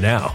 now.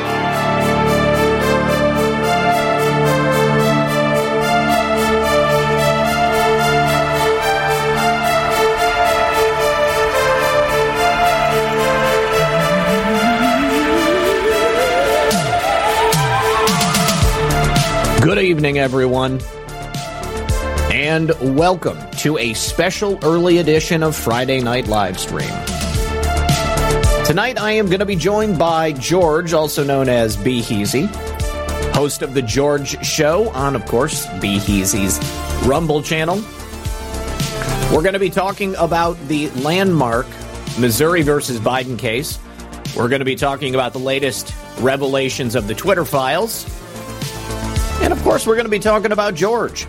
Good evening, everyone, and welcome to a special early edition of Friday Night Livestream. Tonight, I am going to be joined by George, also known as B host of The George Show on, of course, B Rumble channel. We're going to be talking about the landmark Missouri versus Biden case. We're going to be talking about the latest revelations of the Twitter files. And of course, we're going to be talking about George.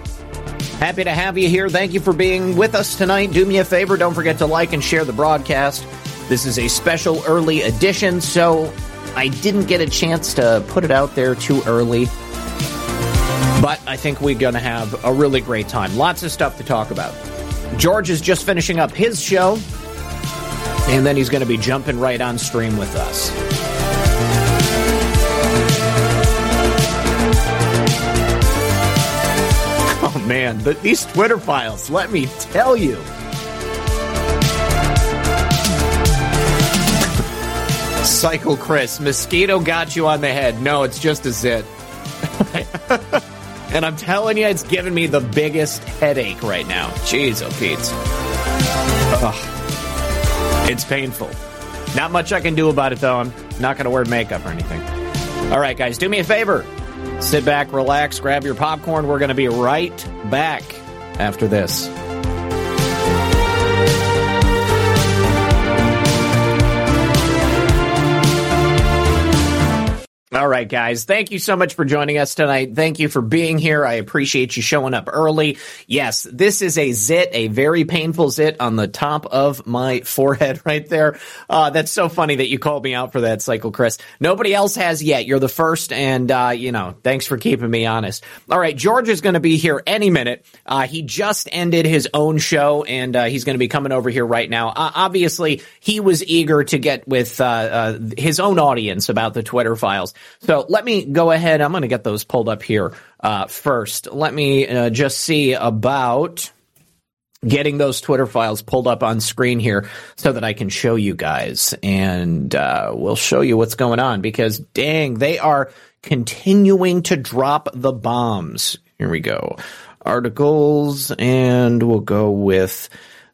Happy to have you here. Thank you for being with us tonight. Do me a favor, don't forget to like and share the broadcast. This is a special early edition, so I didn't get a chance to put it out there too early. But I think we're going to have a really great time. Lots of stuff to talk about. George is just finishing up his show, and then he's going to be jumping right on stream with us. Man, but these Twitter files, let me tell you. Cycle Chris, mosquito got you on the head. No, it's just a zit. and I'm telling you, it's giving me the biggest headache right now. Jeez, oh Pete. Ugh. It's painful. Not much I can do about it, though. I'm not going to wear makeup or anything. All right, guys, do me a favor. Sit back, relax, grab your popcorn. We're going to be right back after this. All right, guys. Thank you so much for joining us tonight. Thank you for being here. I appreciate you showing up early. Yes, this is a zit, a very painful zit on the top of my forehead right there. Uh, that's so funny that you called me out for that, Cycle Chris. Nobody else has yet. You're the first, and, uh, you know, thanks for keeping me honest. All right, George is going to be here any minute. Uh, he just ended his own show, and uh, he's going to be coming over here right now. Uh, obviously, he was eager to get with uh, his own audience about the Twitter files. So let me go ahead. I'm going to get those pulled up here uh, first. Let me uh, just see about getting those Twitter files pulled up on screen here so that I can show you guys. And uh, we'll show you what's going on because, dang, they are continuing to drop the bombs. Here we go. Articles, and we'll go with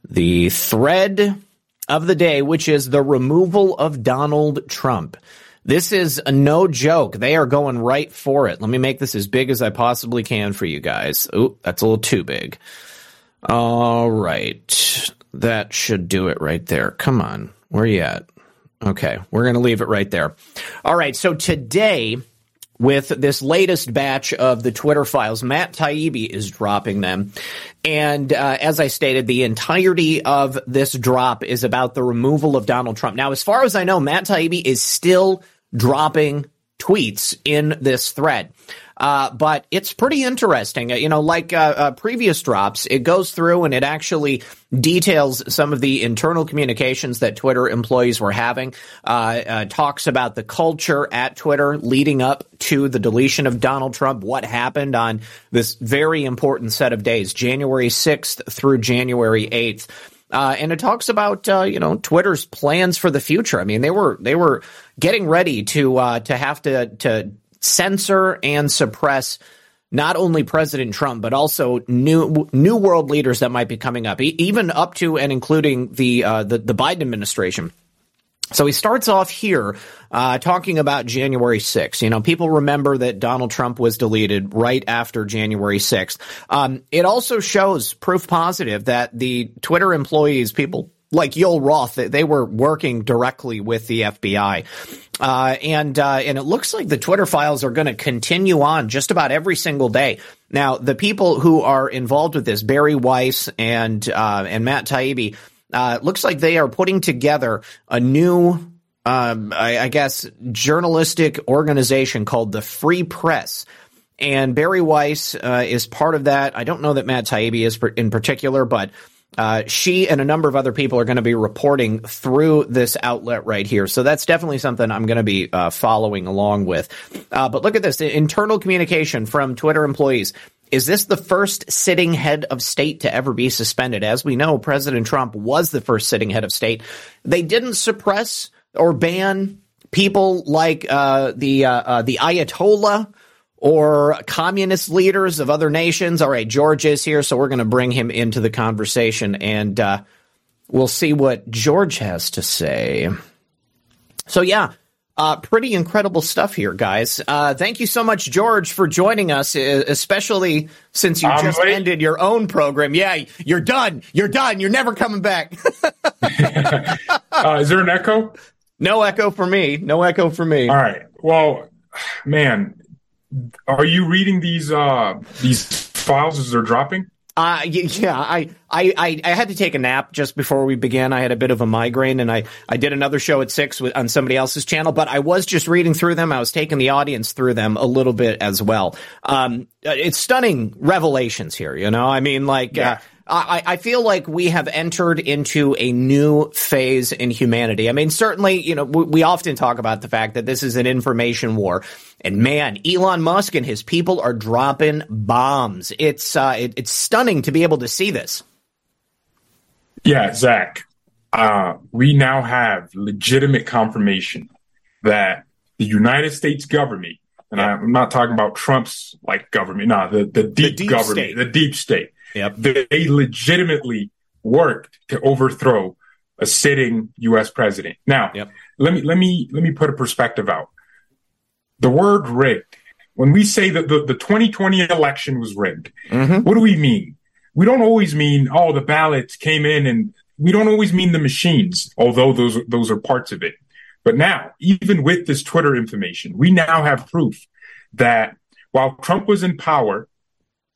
the thread of the day, which is the removal of Donald Trump. This is a no joke. They are going right for it. Let me make this as big as I possibly can for you guys. Oh, that's a little too big. All right. That should do it right there. Come on. Where are you at? Okay. We're going to leave it right there. All right. So today, with this latest batch of the Twitter files. Matt Taibbi is dropping them. And uh, as I stated, the entirety of this drop is about the removal of Donald Trump. Now, as far as I know, Matt Taibbi is still dropping tweets in this thread. Uh, but it's pretty interesting. You know, like uh, uh, previous drops, it goes through and it actually details some of the internal communications that Twitter employees were having. Uh, uh, talks about the culture at Twitter leading up to the deletion of Donald Trump. What happened on this very important set of days, January sixth through January eighth. Uh, and it talks about uh, you know Twitter's plans for the future. I mean, they were they were getting ready to uh, to have to to censor and suppress not only President Trump, but also new new world leaders that might be coming up, even up to and including the uh, the, the Biden administration. So he starts off here uh, talking about January 6th. You know, people remember that Donald Trump was deleted right after January 6th. Um, it also shows proof positive that the Twitter employees, people like Yoel Roth, they were working directly with the FBI. Uh, and uh, and it looks like the Twitter files are going to continue on just about every single day. Now, the people who are involved with this, Bari Weiss and uh, and Matt Taibbi, uh, looks like they are putting together a new, um, I, I guess, journalistic organization called the Free Press. And Bari Weiss uh, is part of that. I don't know that Matt Taibbi is in particular, but uh, she and a number of other people are going to be reporting through this outlet right here. So that's definitely something I'm going to be uh, following along with. Uh, but look at this internal communication from Twitter employees. Is this the first sitting head of state to ever be suspended? As we know, President Trump was the first sitting head of state. They didn't suppress or ban people like uh, the uh, uh, the Ayatollah or communist leaders of other nations. All right, George is here, so we're going to bring him into the conversation, and uh, we'll see what George has to say. So yeah, uh, pretty incredible stuff here, guys. Uh, thank you so much, George, for joining us, especially since you just ended your own program. Yeah, you're done. You're done. You're never coming back. uh, is there an echo? No echo for me. No echo for me. All right. Well, man, are you reading these uh, these files as they're dropping? Uh, yeah, I, I, I had to take a nap just before we began. I had a bit of a migraine and I, I did another show at six with, on somebody else's channel, but I was just reading through them. I was taking the audience through them a little bit as well. Um, it's stunning revelations here, you know? I mean, like, uh, yeah. uh, I, I feel like we have entered into a new phase in humanity. I mean, certainly, you know, we, we often talk about the fact that this is an information war. And man, Elon Musk and his people are dropping bombs. It's uh, it, it's stunning to be able to see this. Yeah, Zak. Uh, we now have legitimate confirmation that the United States government, and. I'm not talking about Trump's like government, no, the, the deep, the deep government, state. the deep state, Yep. They legitimately worked to overthrow a sitting U.S. president. Now, yep. let me let me let me put a perspective out. The word rigged. When we say that the, the 2020 election was rigged, mm-hmm. what do we mean? We don't always mean, oh, the ballots came in and we don't always mean the machines, although those those are parts of it. But now, even with this Twitter information, we now have proof that while Trump was in power,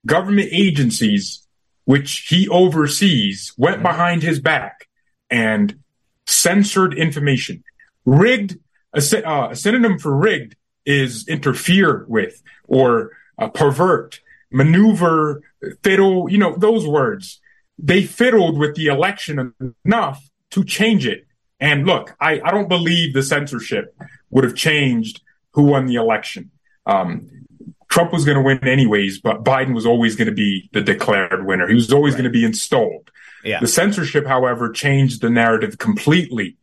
government agencies which he oversees, went mm-hmm. behind his back and censored information. Rigged, a, uh, a synonym for rigged is interfere with or uh, pervert, maneuver, fiddle, you know, those words. They fiddled with the election enough to change it. And look, I, I don't believe the censorship would have changed who won the election. Um, Trump was going to win anyways, but Biden was always going to be the declared winner. He was always right. going to be installed. Yeah. The censorship, however, changed the narrative completely.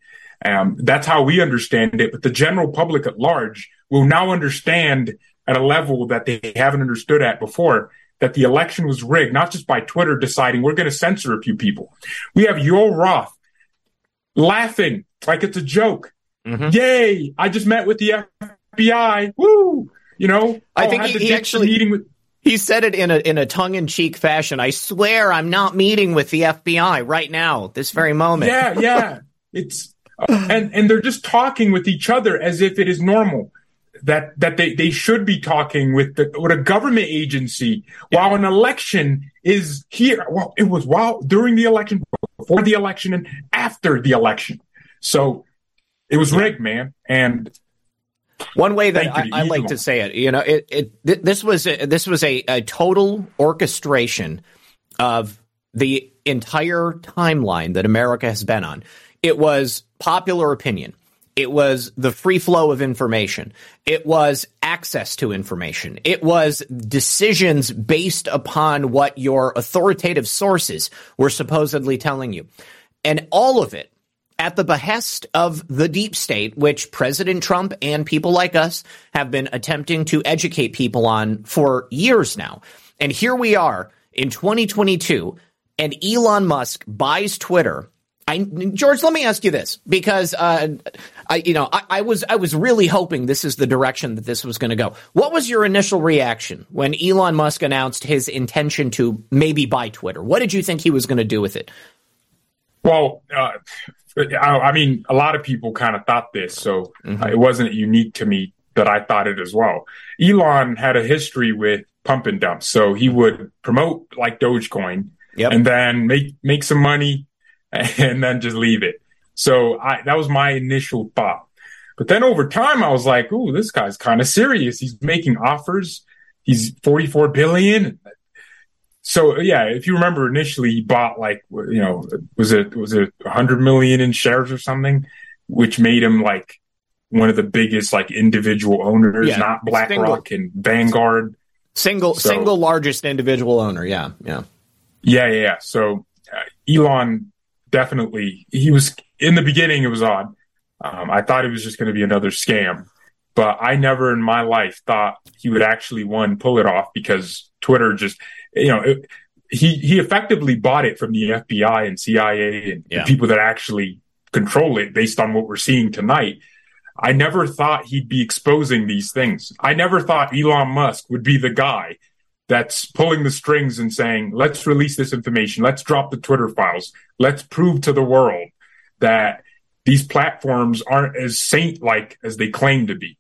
Um, that's how we understand it. But the general public at large will now understand at a level that they haven't understood at before that the election was rigged, not just by Twitter deciding we're going to censor a few people. We have Yoel Roth laughing like it's a joke. Mm-hmm. Yay! I just met with the FBI. Woo! You know, I think he, he actually meeting with. He said it in a in a tongue in cheek fashion. I swear, I'm not meeting with the FBI right now, this very moment. Yeah, yeah. it's uh, and and they're just talking with each other as if it is normal that that they, they should be talking with the with a government agency yeah. while an election is here. Well, it was while during the election, before the election, and after the election. So it was rigged, man. And one way that I, I, like to say it, you know, it, it th- this was a, this was a, a total orchestration of the entire timeline that America has been on. It was popular opinion. It was the free flow of information. It was access to information. It was decisions based upon what your authoritative sources were supposedly telling you. And all of it at the behest of the deep state, which President Trump and people like us have been attempting to educate people on for years now. And here we are in 2022, and Elon Musk buys Twitter. I, George, let me ask you this because uh, I, you know, I, I, was I was really hoping this is the direction that this was going to go. What was your initial reaction when Elon Musk announced his intention to maybe buy Twitter? What did you think he was going to do with it? Well, uh, I, mean, a lot of people kind of thought this, so mm-hmm. it wasn't unique to me that I thought it as well. Elon had a history with pump and dump, so he would promote like Dogecoin, yep. and then make make some money, and then just leave it. So I, that was my initial thought. But then over time, I was like, "Ooh, this guy's kind of serious. He's making offers. He's 44 billion. So yeah, if you remember, initially he bought like you know was it was it 100 million in shares or something, which made him like one of the biggest like individual owners, yeah, not BlackRock single, and Vanguard. Single so, single largest individual owner. Yeah, yeah, yeah, yeah. So uh, Elon definitely he was in the beginning, it was odd. Um, I thought it was just going to be another scam, but I never in my life thought he would actually one pull it off because Twitter just, you know, it, he he effectively bought it from the FBI and CIA and yeah. people that actually control it based on what we're seeing tonight. I never thought he'd be exposing these things. I never thought Elon Musk would be the guy that's pulling the strings and saying, let's release this information. Let's drop the Twitter files. Let's prove to the world that these platforms aren't as saint like as they claim to be.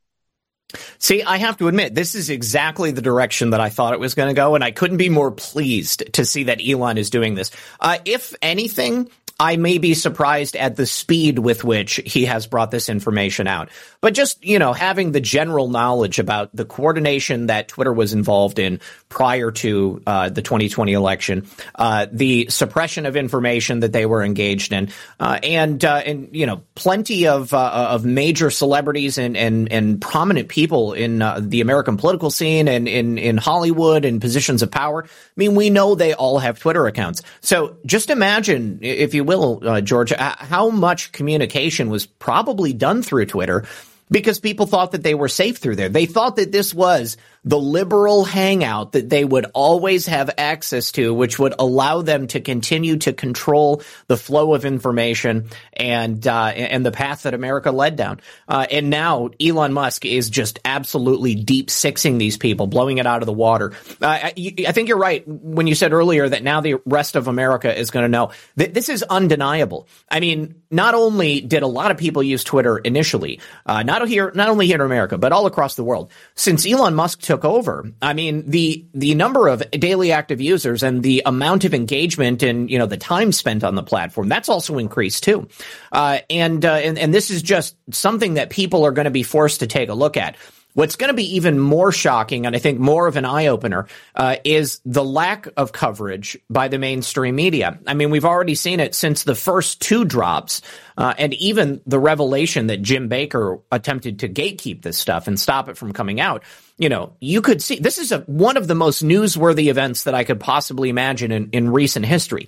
See, I have to admit, this is exactly the direction that I thought it was going to go, and I couldn't be more pleased to see that Elon is doing this. Uh, if anything, I may be surprised at the speed with which he has brought this information out. But just, you know, having the general knowledge about the coordination that Twitter was involved in prior to uh, the 2020 election, uh, the suppression of information that they were engaged in, uh, and, uh, and, you know, plenty of, uh, of major celebrities and, and, and prominent people in uh, the American political scene and in, in Hollywood and positions of power. I mean, we know they all have Twitter accounts. So just imagine, if you will, uh, George, how much communication was probably done through Twitter because people thought that they were safe through there. They thought that this was the liberal hangout that they would always have access to, which would allow them to continue to control the flow of information and uh, and the path that America led down. Uh, and now Elon Musk is just absolutely deep sixing these people, blowing it out of the water. Uh, I, I, think you're right when you said earlier that now the rest of America is going to know that this is undeniable. I mean, not only did a lot of people use Twitter initially, uh, not here, not only here in America, but all across the world, since Elon Musk took over. I mean, the the number of daily active users and the amount of engagement and you know the time spent on the platform that's also increased too. Uh, and, uh, and and this is just something that people are going to be forced to take a look at. What's going to be even more shocking, and I think more of an eye opener, uh, is the lack of coverage by the mainstream media. I mean, we've already seen it since the first two drops, uh, and even the revelation that Jim Baker attempted to gatekeep this stuff and stop it from coming out. You know, you could see this is a, one of the most newsworthy events that I could possibly imagine in, in recent history.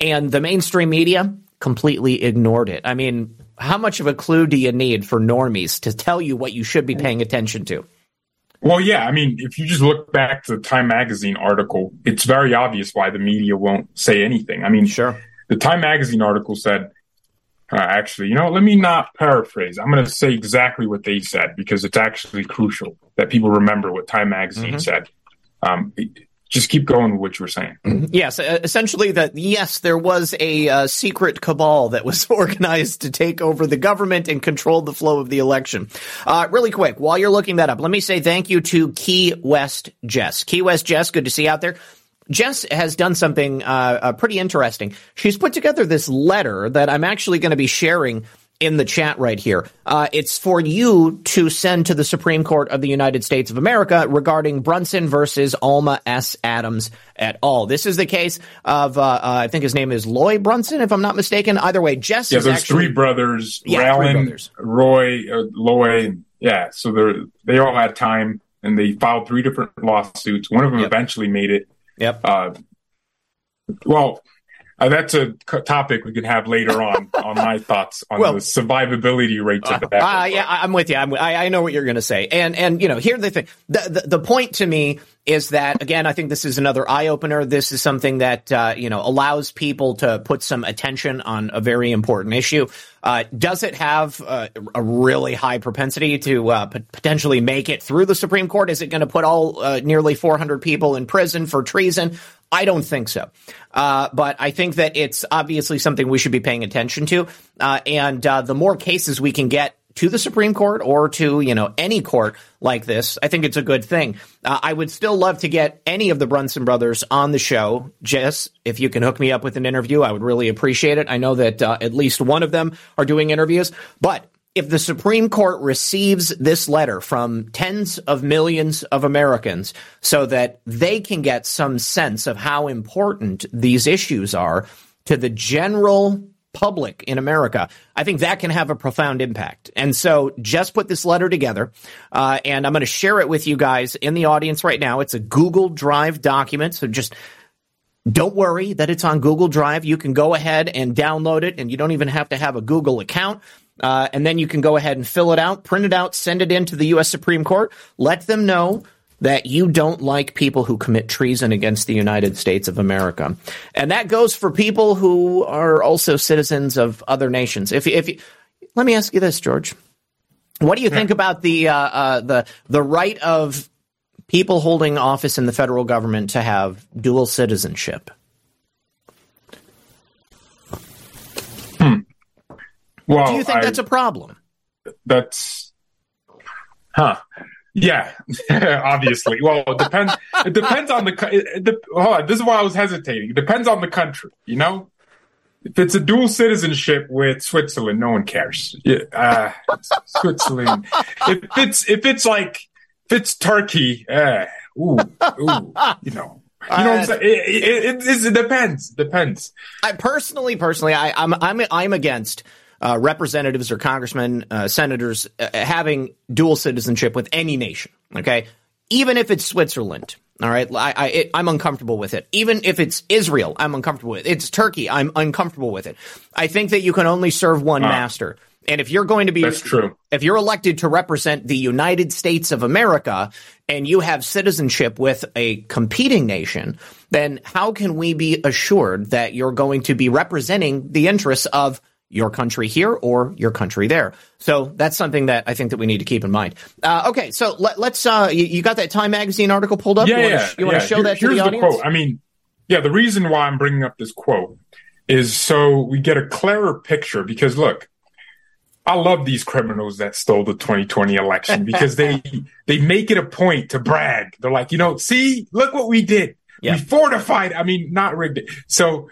And the mainstream media completely ignored it. I mean, how much of a clue do you need for normies to tell you what you should be paying attention to? Well, yeah. I mean, if you just look back to the Time Magazine article, it's very obvious why the media won't say anything. I mean, sure. The Time Magazine article said, uh, actually, you know, let me not paraphrase. I'm going to say exactly what they said because it's actually crucial that people remember what Time Magazine mm-hmm. said. Um, just keep going with what you were saying. Mm-hmm. Yes, essentially that yes, there was a uh, secret cabal that was organized to take over the government and control the flow of the election. Uh, really quick, while you're looking that up, let me say thank you to Key West Jess. Key West Jess, good to see you out there. Jess has done something uh, uh pretty interesting. She's put together this letter that I'm actually going to be sharing in the chat right here. Uh, it's for you to send to the Supreme Court of the United States of America regarding Brunson versus Alma S. Adams at all. This is the case of, uh, uh, I think his name is Loy Brunson, if I'm not mistaken. Either way, Jess yeah, there's actually, three brothers, yeah, Raland, three brothers. Roy, uh, Loy. Yeah, so they they all had time and they filed three different lawsuits. One of them yep. eventually made it. Yep. Uh, well, Uh, that's a topic we can have later on on my thoughts on well, the survivability rates of the uh, uh, yeah, I'm with you. I'm, I, I know what you're going to say, and and you know, here's the thing. The, the, the point to me is that again, I think this is another eye opener. This is something that uh, you know allows people to put some attention on a very important issue. Uh, does it have uh, a really high propensity to uh, p- potentially make it through the Supreme Court? Is it going to put all uh, nearly 400 people in prison for treason? I don't think so. Uh, but I think that it's obviously something we should be paying attention to. Uh, and uh, the more cases we can get to the Supreme Court or to, you know, any court like this, I think it's a good thing. Uh, I would still love to get any of the Brunson brothers on the show. Jess, if you can hook me up with an interview, I would really appreciate it. I know that uh, at least one of them are doing interviews, but if the Supreme Court receives this letter from tens of millions of Americans so that they can get some sense of how important these issues are to the general public in America, I think that can have a profound impact. And so just put this letter together, uh, and I'm going to share it with you guys in the audience right now. It's a Google Drive document. So just don't worry that it's on Google Drive. You can go ahead and download it, and you don't even have to have a Google account. Uh, and then you can go ahead and fill it out, print it out, send it in to the U.S. Supreme Court. Let them know that you don't like people who commit treason against the United States of America. And that goes for people who are also citizens of other nations. If, if you, let me ask you this, George. What do you think about the uh, uh, the the right of people holding office in the federal government to have dual citizenship? Well, do you think I, that's a problem? That's, huh? Yeah, obviously. Well, it depends. it depends on the. It, it, hold on, this is why I was hesitating. It depends on the country. You know, if it's a dual citizenship with Switzerland, no one cares. Yeah, uh, Switzerland. if it's if it's like if it's Turkey, uh, ooh, ooh, you know. You know saying? It, it, it, it depends. Depends. I personally, personally, I, I'm I'm I'm against uh, representatives or congressmen, uh, senators uh, having dual citizenship with any nation. Okay, even if it's Switzerland. All right, I, I, am uncomfortable with it. Even if it's Israel, I'm uncomfortable with it. It's Turkey, I'm uncomfortable with it. I think that you can only serve one master. And if you're going to be, that's true. If you're elected to represent the United States of America and you have citizenship with a competing nation, then how can we be assured that you're going to be representing the interests of your country here or your country there. So that's something that I think that we need to keep in mind. Uh, okay, so let, us uh, you, you, got that Time Magazine article pulled up? Yeah, you wanna, yeah. You want yeah. show Here, that to the, the audience? quote. I mean, yeah, the reason why I'm bringing up this quote is so we get a clearer picture because look, I love these criminals that stole the 2020 election because they they make it a point to brag. They're like, you know, see, look what we did. Yeah. We fortified. I mean, not rigged it. So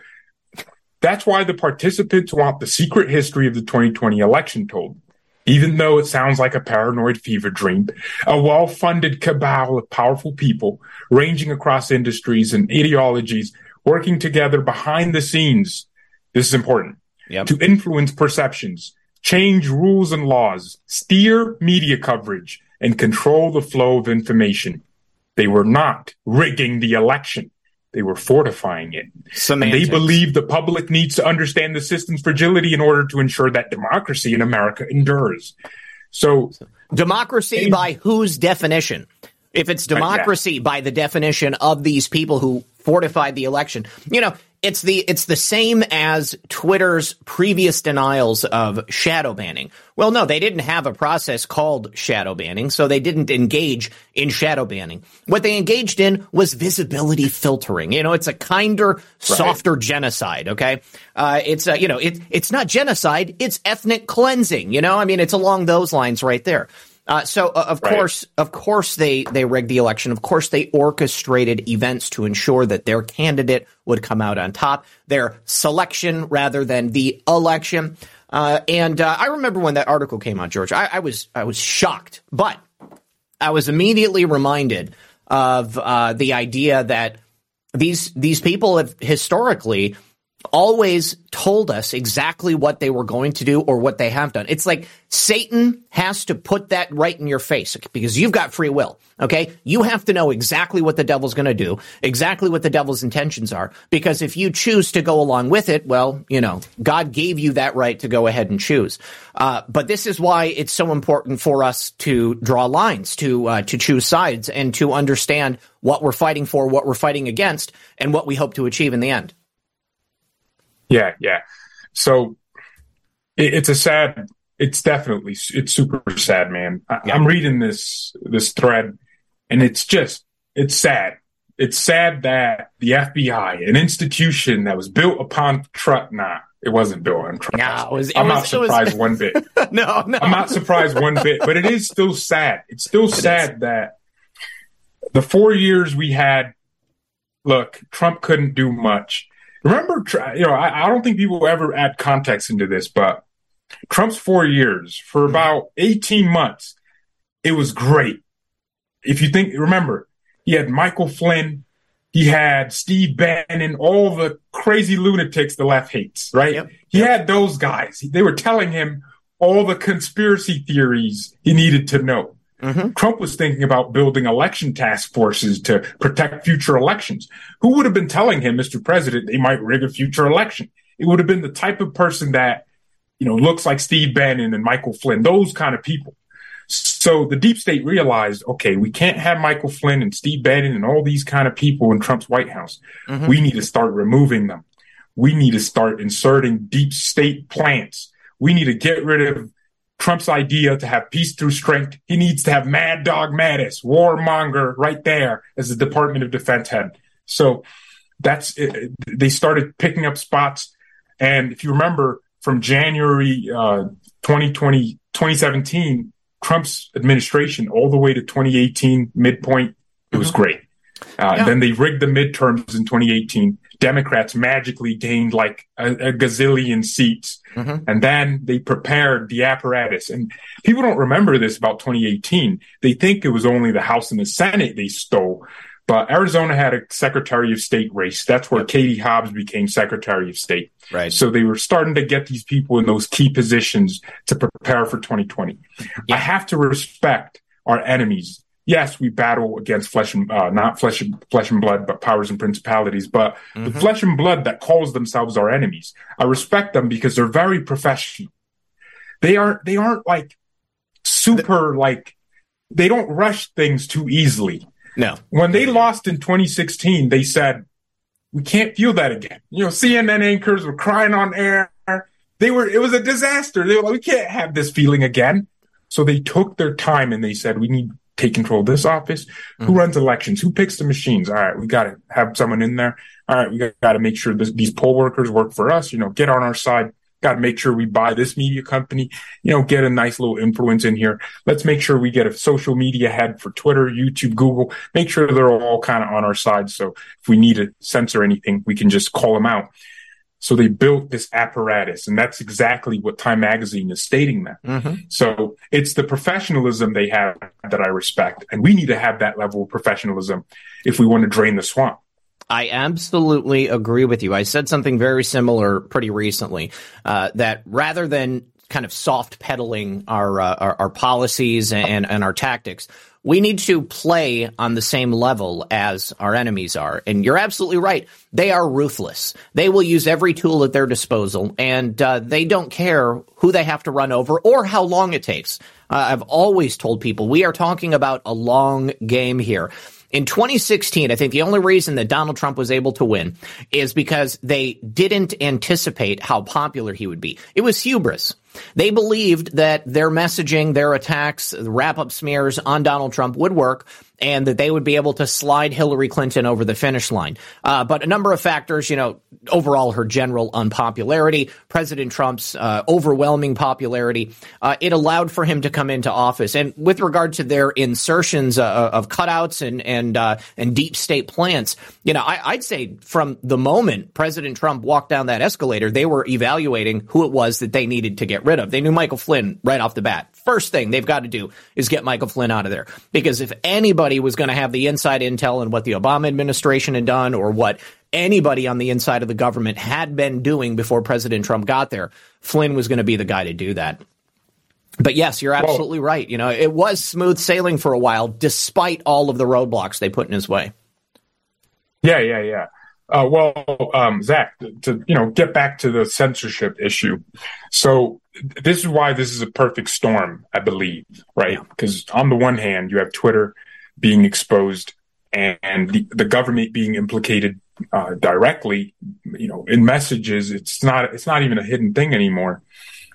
that's why the participants want the secret history of the 2020 election told. Even though it sounds like a paranoid fever dream, a well funded cabal of powerful people ranging across industries and ideologies working together behind the scenes. This is important yep. to influence perceptions, change rules and laws, steer media coverage, and control the flow of information. They were not rigging the election. They were fortifying it. They believe the public needs to understand the system's fragility in order to ensure that democracy in America endures. So, democracy they, by whose definition? If it's democracy uh, yeah. by the definition of these people who fortified the election, you know, it's the it's the same as Twitter's previous denials of shadow banning. Well, no, they didn't have a process called shadow banning, so they didn't engage in shadow banning. What they engaged in was visibility filtering. You know, it's a kinder, softer right. genocide. Okay, uh, it's a, you know, it, it's not genocide; it's ethnic cleansing. You know, I mean, it's along those lines right there. Uh, so uh, of right. course, of course, they they rigged the election. Of course, they orchestrated events to ensure that their candidate would come out on top. Their selection rather than the election. Uh, and uh, I remember when that article came out, George. I, I, was I was shocked, but I was immediately reminded of uh, the idea that these these people have historically always told us exactly what they were going to do or what they have done. It's like Satan has to put that right in your face because you've got free will. Okay. You have to know exactly what the devil's going to do, exactly what the devil's intentions are. Because if you choose to go along with it, well, you know, God gave you that right to go ahead and choose. Uh, but this is why it's so important for us to draw lines, to, uh, to choose sides and to understand what we're fighting for, what we're fighting against, and what we hope to achieve in the end. Yeah, yeah. So it, it's a sad. It's definitely it's super sad, man. I, yeah. I'm reading this this thread, and it's just it's sad. It's sad that the FBI, an institution that was built upon trust, nah, it wasn't built on trust. No, it was, it I'm was, not surprised was, one bit. no, no, I'm not surprised one bit. But it is still sad. It's still it sad is. that the four years we had. Look, Trump couldn't do much Remember, you know, I, I don't think people ever add context into this, but Trump's four years for mm-hmm. about 18 months, it was great. If you think, remember, he had Michael Flynn, he had Steve Bannon, all the crazy lunatics the left hates, right? Yep. He yep. had those guys. They were telling him all the conspiracy theories he needed to know. Mm-hmm. Trump was thinking about building election task forces to protect future elections. Who would have been telling him, Mr. President, they might rig a future election? It would have been the type of person that, you know, looks like Steve Bannon and Michael Flynn, those kind of people. So the deep state realized, okay, we can't have Michael Flynn and Steve Bannon and all these kind of people in Trump's White House. Mm-hmm. We need to start removing them. We need to start inserting deep state plants. We need to get rid of Trump's idea to have peace through strength. He needs to have Mad Dog Mattis, warmonger, right there as the Department of Defense head. So that's they started picking up spots. And if you remember from January uh, 2020, 2017, Trump's administration all the way to 2018 midpoint, it was mm-hmm. great. Uh, yeah. Then they rigged the midterms in 2018. Democrats magically gained like a, a gazillion seats. Mm-hmm. And then they prepared the apparatus. And people don't remember this about 2018. They think it was only the House and the Senate they stole. But Arizona had a Secretary of State race. That's where. Katie Hobbs became Secretary of State. Right. So they were starting to get these people in those key positions to prepare for 2020. Yeah. I have to respect our enemies yes, we battle against flesh and uh, not flesh and flesh and blood, but powers and principalities. But mm-hmm. the flesh and blood that calls themselves our enemies, I respect them because they're very professional. They aren't. They aren't like super the- like. They don't rush things too easily. No. When they lost in 2016, they said, "We can't feel that again." You know, CNN anchors were crying on air. They were. It was a disaster. They were like, "We can't have this feeling again." So they took their time and they said, "We need take control of this office? Mm-hmm. Who runs elections? Who picks the machines? All right, we got to have someone in there. All right, we got to make sure this, these poll workers work for us. You know, get on our side. Got to make sure we buy this media company. You know, get a nice little influence in here. Let's make sure we get a social media head for Twitter, YouTube, Google. Make sure they're all kind of on our side. So if we need to censor anything, we can just call them out. So they built this apparatus, and that's exactly what Time Magazine is stating that. Mm-hmm. So it's the professionalism they have that I respect, and we need to have that level of professionalism if we want to drain the swamp. I absolutely agree with you. I said something very similar pretty recently uh, that rather than kind of soft pedaling our, uh, our, our policies and, and our tactics, we need to play on the same level as our enemies are. And you're absolutely right. They are ruthless. They will use every tool at their disposal, and uh, they don't care who they have to run over or how long it takes. Uh, I've always told people we are talking about a long game here. In 2016, I think the only reason that Donald Trump was able to win is because they didn't anticipate how popular he would be. It was hubris. They believed that their messaging, their attacks, wrap up smears on Donald Trump would work and that they would be able to slide Hillary Clinton over the finish line. Uh, but a number of factors, you know, overall her general unpopularity, President Trump's uh, overwhelming popularity, uh, it allowed for him to come into office. And with regard to their insertions uh, of cutouts and and uh, and deep state plants, you know, I, I'd say from the moment President Trump walked down that escalator, they were evaluating who it was that they needed to get rid of. They knew Michael Flynn right off the bat. First thing they've got to do is get Michael Flynn out of there because if anybody was going to have the inside intel and what the Obama administration had done or what anybody on the inside of the government had been doing before President Trump got there, Flynn was going to be the guy to do that. But yes, you're absolutely right. You know, it was smooth sailing for a while, despite all of the roadblocks they put in his way. Yeah, yeah, yeah. Uh, well, um, Zak, to you know, get back to the censorship issue. So this is why this is a perfect storm, I believe, right? Because yeah. on the one hand, you have Twitter being exposed and the, the government being implicated uh, directly, you know, in messages. It's not it's not even a hidden thing anymore.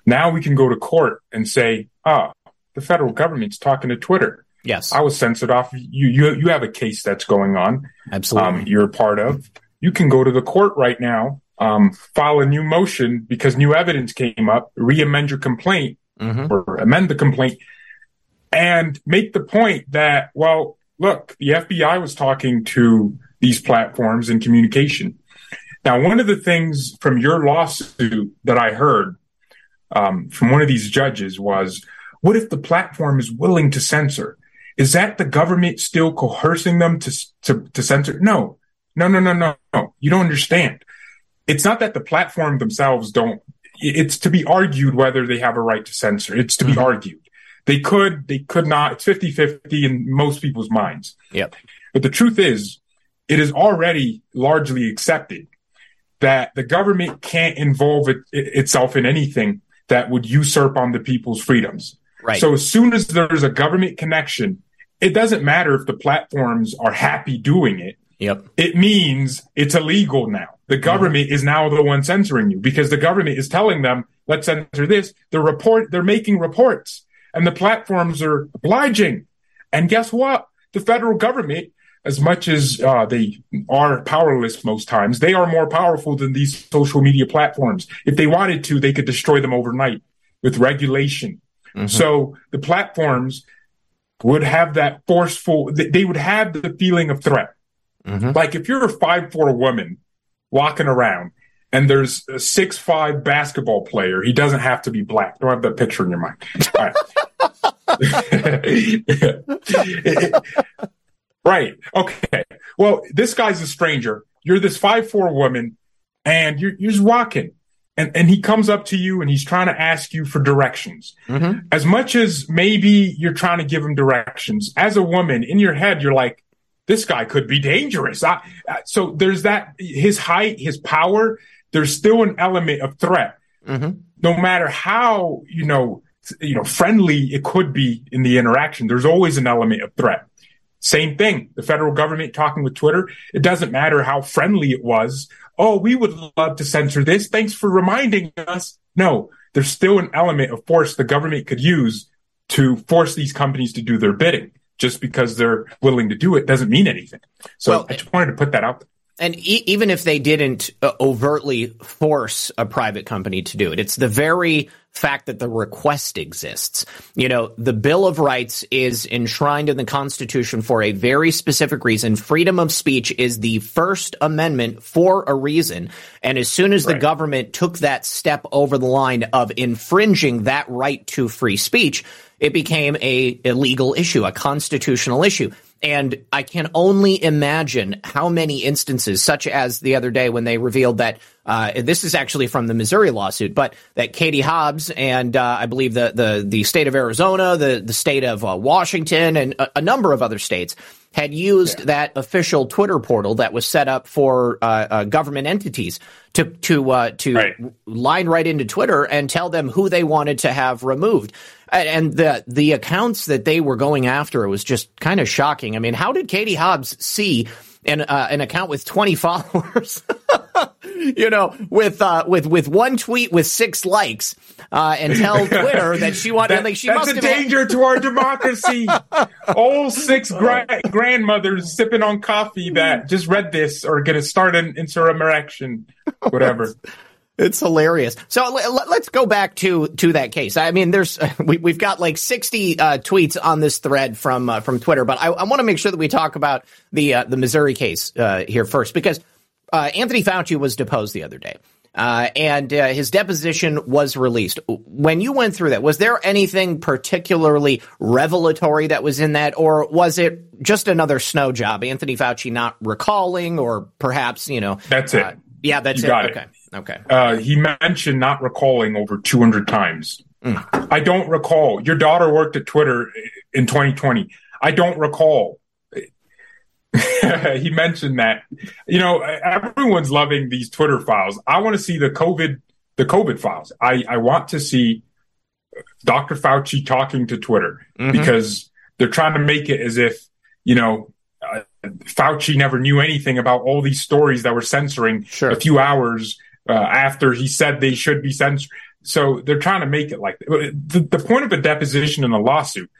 Now we can go to court and say, ah, the federal government's talking to Twitter. Yes, I was censored off. You you you have a case that's going on. Absolutely, um, you're a part of you can go to the court right now, um, file a new motion because new evidence came up, re-amend your complaint mm-hmm. or amend the complaint, and make the point that, well, look, the FBI was talking to these platforms in communication. Now, one of the things from your lawsuit that I heard um, from one of these judges was, what if the platform is willing to censor? Is that the government still coercing them to, to, to censor? No, no, no, no, no, no. You don't understand. It's not that the platform themselves don't, it's to be argued whether they have a right to censor. It's to mm-hmm. be argued. They could, they could not. It's 50 50 in most people's minds. Yep. But the truth is, it is already largely accepted that the government can't involve it, it, itself in anything that would usurp on the people's freedoms. Right. So as soon as there's a government connection, it doesn't matter if the platforms are happy doing it. Yep. It means it's illegal now. The government mm-hmm. is now the one censoring you because the government is telling them, let's censor this. The report, they're making reports and the platforms are obliging. And guess what? The federal government, as much as uh, they are powerless most times, they are more powerful than these social media platforms. If they wanted to, they could destroy them overnight with regulation. Mm-hmm. So the platforms would have that forceful, they would have the feeling of threat. Mm-hmm. Like if you're a five four woman walking around and there's a six five basketball player, he doesn't have to be black. Don't have that picture in your mind. right. Okay. Well, this guy's a stranger. You're this five four woman, and you're, you're just walking. And, and he comes up to you and he's trying to ask you for directions. Mm-hmm. As much as maybe you're trying to give him directions, as a woman in your head, you're like, this guy could be dangerous. I, uh, so there's that his height, his power. There's still an element of threat, mm-hmm. no matter how you know you know friendly it could be in the interaction. There's always an element of threat. Same thing. The federal government talking with Twitter. It doesn't matter how friendly it was. Oh, we would love to censor this. Thanks for reminding us. No, there's still an element of force the government could use to force these companies to do their bidding just because they're willing to do it doesn't mean anything. So well, I just wanted to put that out. And e- even if they didn't uh, overtly force a private company to do it, it's the very fact that the request exists. You know, the Bill of Rights is enshrined in the Constitution for a very specific reason. Freedom of speech is the First Amendment for a reason. And as soon as right. the government took that step over the line of infringing that right to free speech, it became a illegal issue, a constitutional issue. And I can only imagine how many instances, such as the other day when they revealed that uh, this is actually from the Missouri lawsuit, but that Katie Hobbs and uh, I believe the, the the state of Arizona, the the state of uh, Washington, and a, a, number of other states had used yeah. that official Twitter portal that was set up for uh, uh, government entities to to uh, to right. line right into Twitter and tell them who they wanted to have removed and the the accounts that they were going after it was just kind of shocking. I mean, how did Katie Hobbs see an uh, an account with 20 followers? you know, with uh, with with one tweet with six likes, uh, and tell Twitter that she wanted. that, like she that's must a danger had... to our democracy. All six gra- grandmothers sipping on coffee that just read this are going to start an insurrection, whatever. It's hilarious. So let's go back to to that case. I mean, there's we, have got like 60 uh, tweets on this thread from uh, from Twitter, but I, I want to make sure that we talk about the uh, the Missouri case uh, here first because uh, Anthony Fauci was deposed the other day. uh, and uh, his deposition was released. When you went through that, was there anything particularly revelatory that was in that, or was it just another snow job? Anthony Fauci not recalling, or perhaps you know, that's it. Yeah, that's you it. Got okay, it. Okay. Uh, he mentioned not recalling over 200 times. Mm. I don't recall. Your daughter worked at Twitter in 2020. I don't recall. he mentioned that. You know, everyone's loving these Twitter files. I want to see the COVID the COVID files. I, I want to see Dr. Fauci talking to Twitter mm-hmm. because they're trying to make it as if, you know, uh, Fauci never knew anything about all these stories that were censoring sure. a few hours uh, after he said they should be censored. So they're trying to make it like the, the point of a deposition in a lawsuit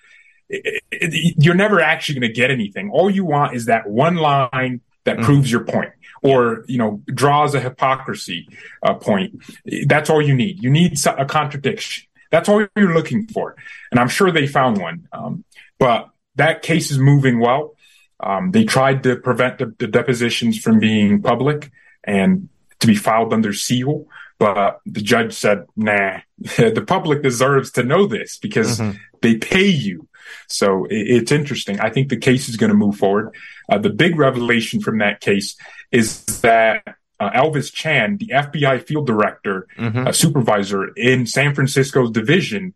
it, it, you're never actually going to get anything. All you want is that one line that mm-hmm. proves your point or you know draws a hypocrisy uh, point that's all you need you need a contradiction that's all you're looking for and i'm sure they found one um, but that case is moving well um, they tried to prevent the, the, depositions from being public and to be filed under seal but the judge said nah the public deserves to know this because mm-hmm. they pay you so it's interesting. I think the case is going to move forward. Uh, the big revelation from that case is that uh, Elvis Chan, the FBI field director, mm-hmm. uh, supervisor in San Francisco's division,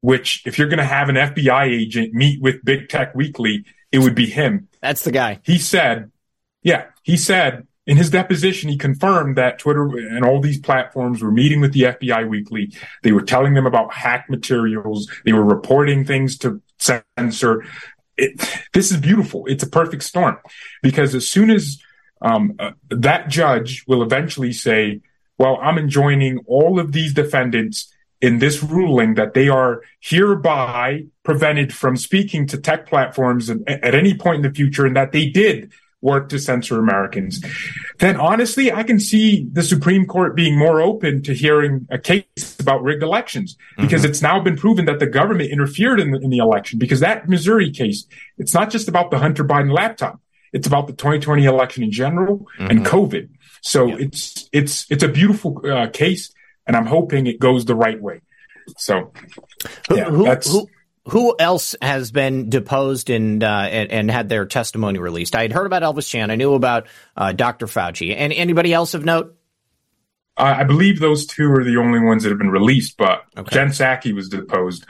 which if you're going to have an FBI agent meet with Big Tech Weekly, it would be him. That's the guy. He said, yeah, he said in his deposition, he confirmed that Twitter and all these platforms were meeting with the FBI weekly. They were telling them about hack materials. They were reporting things to censor. It, this is beautiful. It's a perfect storm because as soon as um, uh, that judge will eventually say, well, I'm enjoining all of these defendants in this ruling that they are hereby prevented from speaking to tech platforms at any point in the future and that they did work to censor Americans, then honestly, I can see the Supreme Court being more open to hearing a case about rigged elections because mm-hmm. it's now been proven that the government interfered in the, in the election. Because that Missouri case, it's not just about the Hunter Biden laptop; it's about the 2020 election in general mm-hmm. and COVID. So yeah. it's it's it's a beautiful uh, case, and I'm hoping it goes the right way. So, yeah, who, that's. Who, who else has been deposed and, uh, and, and had their testimony released? I had heard about Elvis Chan. I knew about uh, Dr. Fauci. And anybody else of note? I believe those two are the only ones that have been released, but okay. Jen Psaki was deposed.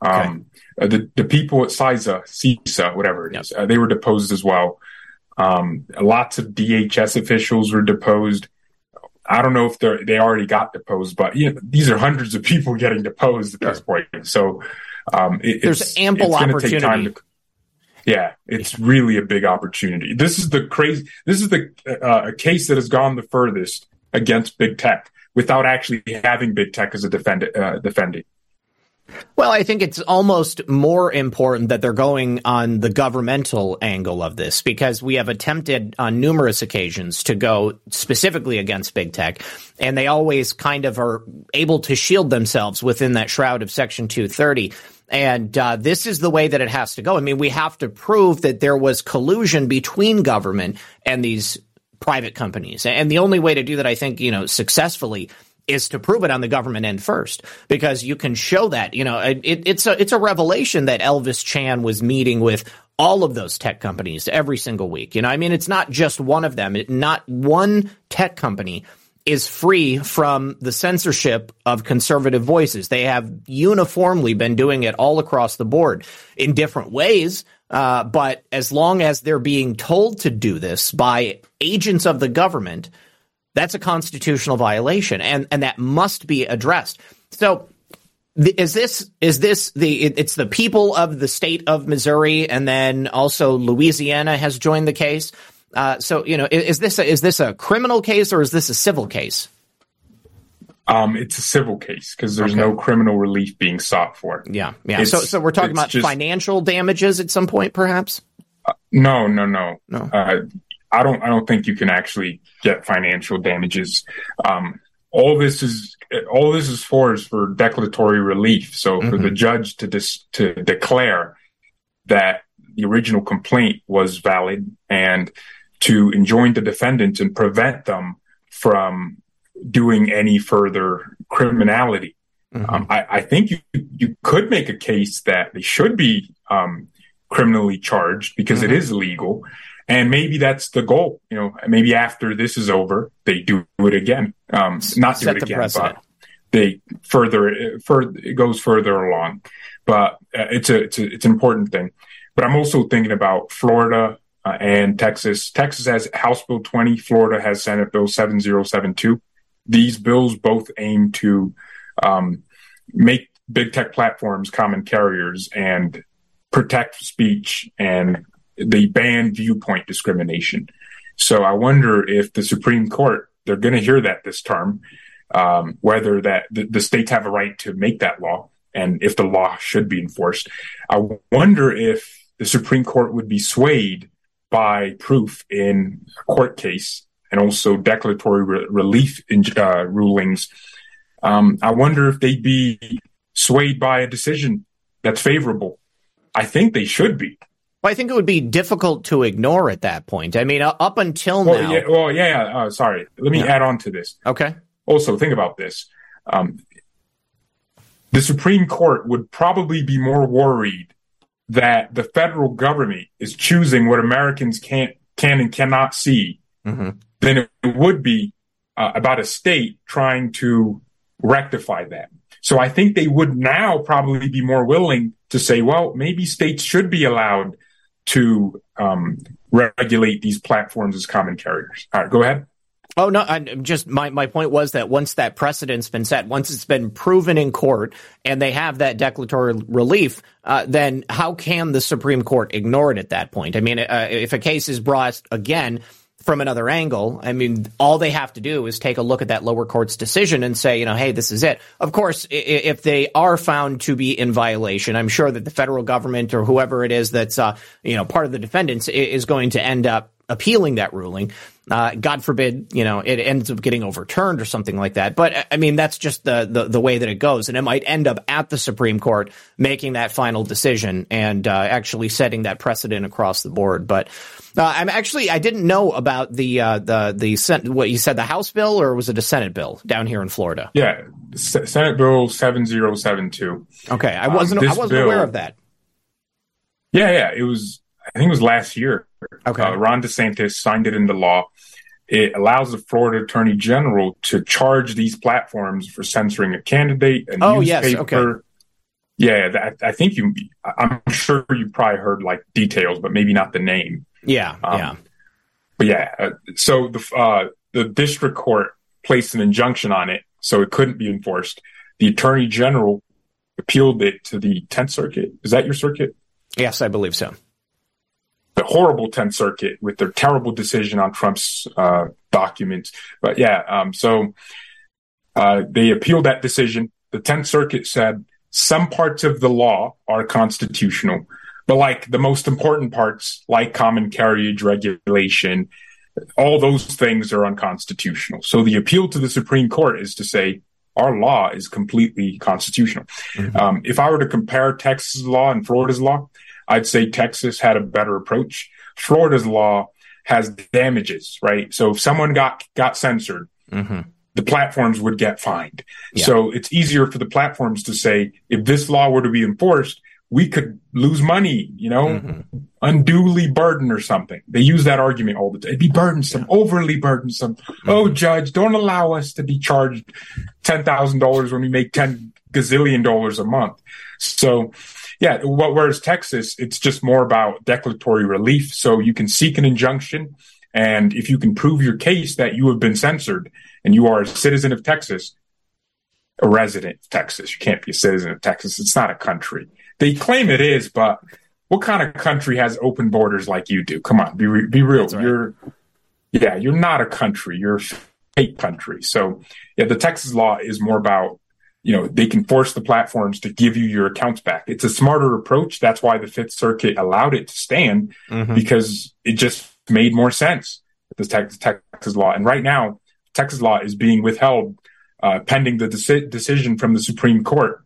Um, okay. Uh, the the people at CISA, CISA, whatever it is, yep. uh, they were deposed as well. Um, lots of DHS officials were deposed. I don't know if they they already got deposed, but you know, these are hundreds of people getting deposed at this point. So um, it, There's ample opportunity. To, yeah, it's really a big opportunity. This is the crazy. This is the uh, a case that has gone the furthest against big tech without actually having big tech as a defend, uh, defending. Well, I think it's almost more important that they're going on the governmental angle of this because we have attempted on numerous occasions to go specifically against big tech, and they always kind of are able to shield themselves within that shroud of Section 230. And uh, this is the way that it has to go. I mean, we have to prove that there was collusion between government and these private companies. And the only way to do that, I think, you know, successfully is to prove it on the government end first, because you can show that. You know, it, it's a it's a revelation that Elvis Chan was meeting with all of those tech companies every single week. You know, I mean, it's not just one of them. It, not one tech company is free from the censorship of conservative voices. They have uniformly been doing it all across the board in different ways. Uh, but as long as they're being told to do this by agents of the government, that's a constitutional violation, and and that must be addressed. So. Is this is this the it's the people of the state of Missouri and then also Louisiana has joined the case uh, so you know, is, is, this a, is this a criminal case or is this a civil case? Um, it's a civil case because there's okay. no criminal relief being sought for. Yeah, yeah. It's, so, so we're talking about just, financial damages at some point, perhaps. Uh, no, no, no. No. Uh, I don't. I don't think you can actually get financial damages. Um, all this is all this is for is for declaratory relief. So mm-hmm. for the judge to dis, to declare that the original complaint was valid and to enjoin the defendants and prevent them from doing any further criminality. Mm-hmm. Um, I, I, think you you could make a case that they should be um, criminally charged because mm-hmm. it is illegal, and maybe that's the goal. You know, maybe after this is over, they do it again. Um, not do Set it again, precedent. but they further further it goes further along. But uh, it's a it's a, it's an important thing. But I'm also thinking about Florida uh, and Texas. Texas has House Bill 20. Florida has Senate Bill 7072. These bills both aim to um, make big tech platforms common carriers and protect speech and they ban viewpoint discrimination. So I wonder if the Supreme Court, they're going to hear that this term, um, whether that the, the, states have a right to make that law and if the law should be enforced. I wonder if the Supreme Court would be swayed by proof in a court case and also declaratory re- relief in, uh, rulings. Um, I wonder if they'd be swayed by a decision that's favorable. I think they should be. Well, I think it would be difficult to ignore at that point. I mean, uh, up until well, now. Yeah, well, yeah. Uh, sorry. Let me add on to this. Okay. Also, think about this. Um, the Supreme Court would probably be more worried that the federal government is choosing what Americans can't can and cannot see mm-hmm. than it would be uh, about a state trying to rectify that. So I think they would now probably be more willing to say, well, maybe states should be allowed to um, regulate these platforms as common carriers. All right, go ahead. Oh no! I'm just my my point was that once that precedent's been set, once it's been proven in court, and they have that declaratory relief, uh, then how can the Supreme Court ignore it at that point? I mean, uh, if a case is brought again from another angle, I mean, all they have to do is take a look at that lower court's decision and say, you know, hey, this is it. Of course, if they are found to be in violation, I'm sure that the federal government or whoever it is that's, uh, you know, part of the defendants is going to end up appealing that ruling. Uh, God forbid, you know, it ends up getting overturned or something like that. But I mean, that's just the, the, the way that it goes, and it might end up at the Supreme Court making that final decision and uh, actually setting that precedent across the board. But uh, I'm actually I didn't know about the uh, the the what you said the House bill or was it a Senate bill down here in Florida? Yeah, S- Senate Bill seven zero seven two. Okay, I wasn't um, I wasn't bill, aware of that. Yeah, yeah, it was. I think it was last year. Okay. Uh, Ron DeSantis signed it into law. It allows the Florida Attorney General to charge these platforms for censoring a candidate, a oh, newspaper. Yes, okay. Yeah, that, I think you. I'm sure you probably heard like details, but maybe not the name. Yeah, um, yeah. But yeah, uh, so the uh, the district court placed an injunction on it, so it couldn't be enforced. The Attorney General appealed it to the Tenth Circuit. Is that your circuit? Yes, I believe so the horrible 10th Circuit with their terrible decision on Trump's uh, documents. But yeah, um, so uh, they appealed that decision. The 10th Circuit said some parts of the law are constitutional, but like the most important parts, like common carriage regulation, all those things are unconstitutional. So the appeal to the Supreme Court is to say, our law is completely constitutional. Mm-hmm. Um, if I were to compare Texas law and Florida's law, I'd say Texas had a better approach. Florida's law has damages, right? So if someone got got censored, mm-hmm. the platforms would get fined. Yeah. So it's easier for the platforms to say, if this law were to be enforced, we could lose money, you know, mm-hmm. unduly burden or something. They use that argument all the time. It'd be burdensome, yeah. overly burdensome. Mm-hmm. Oh, judge, don't allow us to be charged $10,000 when we make 10 gazillion dollars a month. So yeah, whereas Texas, it's just more about declaratory relief. So you can seek an injunction. And if you can prove your case that you have been censored and you are a citizen of Texas, a resident of Texas, you can't be a citizen of Texas. It's not a country. They claim it is, but what kind of country has open borders like you do? Come on, be, re- be real. Right. You're, yeah, you're not a country. You're a fake country. So yeah, the Texas law is more about you know, they can force the platforms to give you your accounts back. It's a smarter approach. That's why the Fifth Circuit allowed it to stand mm-hmm. because it just made more sense with the Texas, Texas law. And right now, Texas law is being withheld uh, pending the deci- decision from the Supreme Court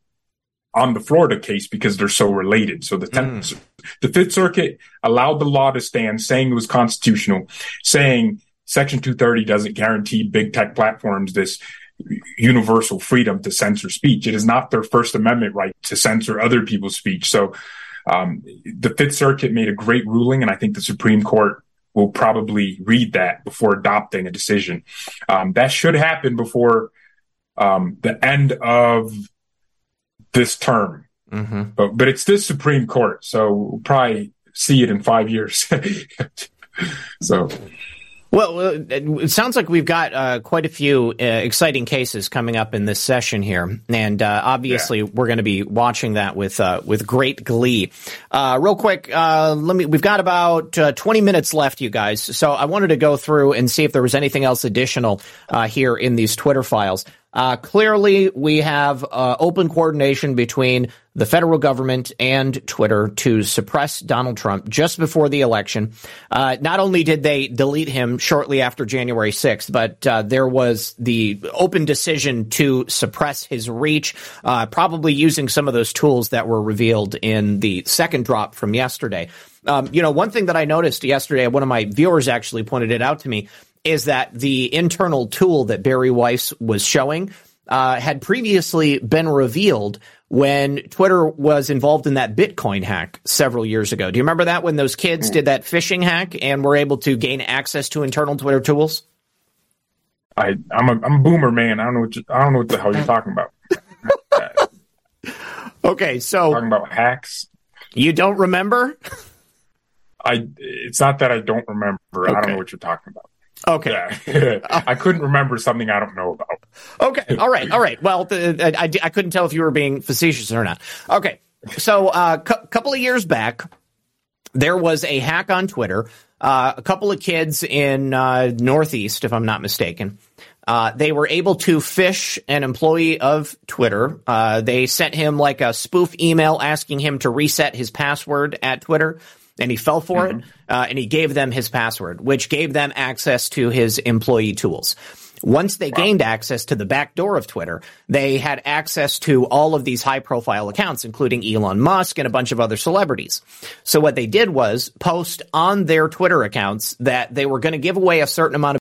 on the Florida case because they're so related. So the mm. the Fifth Circuit allowed the law to stand, saying it was constitutional, saying Section 230 doesn't guarantee big tech platforms this universal freedom to censor speech. It is not their First Amendment right to censor other people's speech. So um, the Fifth Circuit made a great ruling, and I think the Supreme Court will probably read that before adopting a decision. Um, that should happen before um, the end of this term. Mm-hmm. But, but it's this Supreme Court, so we'll probably see it in five years. so well, it sounds like we've got uh, quite a few uh, exciting cases coming up in this session here, and uh, obviously yeah. we're going to be watching that with uh, with great glee. Uh, real quick, uh, let me. We've got about twenty minutes left, you guys. So I wanted to go through and see if there was anything else additional here in these Twitter files. Uh, clearly, we have uh, open coordination between the federal government and Twitter to suppress Donald Trump just before the election. Uh, not only did they delete him shortly after January 6th, but uh, there was the open decision to suppress his reach, uh, probably using some of those tools that were revealed in the second drop from yesterday. Um, you know, one thing that I noticed yesterday, one of my viewers actually pointed it out to me is that the internal tool that Bari Weiss was showing uh, had previously been revealed when Twitter was involved in that Bitcoin hack several years ago. Do you remember that when those kids did that phishing hack and were able to gain access to internal Twitter tools? I I'm a I'm a boomer man. I don't know what you, I don't know what the hell you're talking about. okay, so talking about hacks. You don't remember? I it's not that I don't remember. Okay. I don't know what you're talking about. Okay. Yeah. I couldn't remember something I don't know about. Okay. All right. All right. Well, the, I, I couldn't tell if you were being facetious or not. Okay. So a uh, cu- couple of years back, there was a hack on Twitter. Uh, a couple of kids in uh, Northeast, if I'm not mistaken, uh, they were able to fish an employee of Twitter. Uh, they sent him like a spoof email asking him to reset his password at Twitter and he fell for mm-hmm. it, uh, and he gave them his password, which gave them access to his employee tools. Once they wow. gained access to the back door of Twitter, they had access to all of these high profile accounts, including Elon Musk and a bunch of other celebrities. So what they did was post on their Twitter accounts that they were going to give away a certain amount of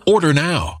Order now.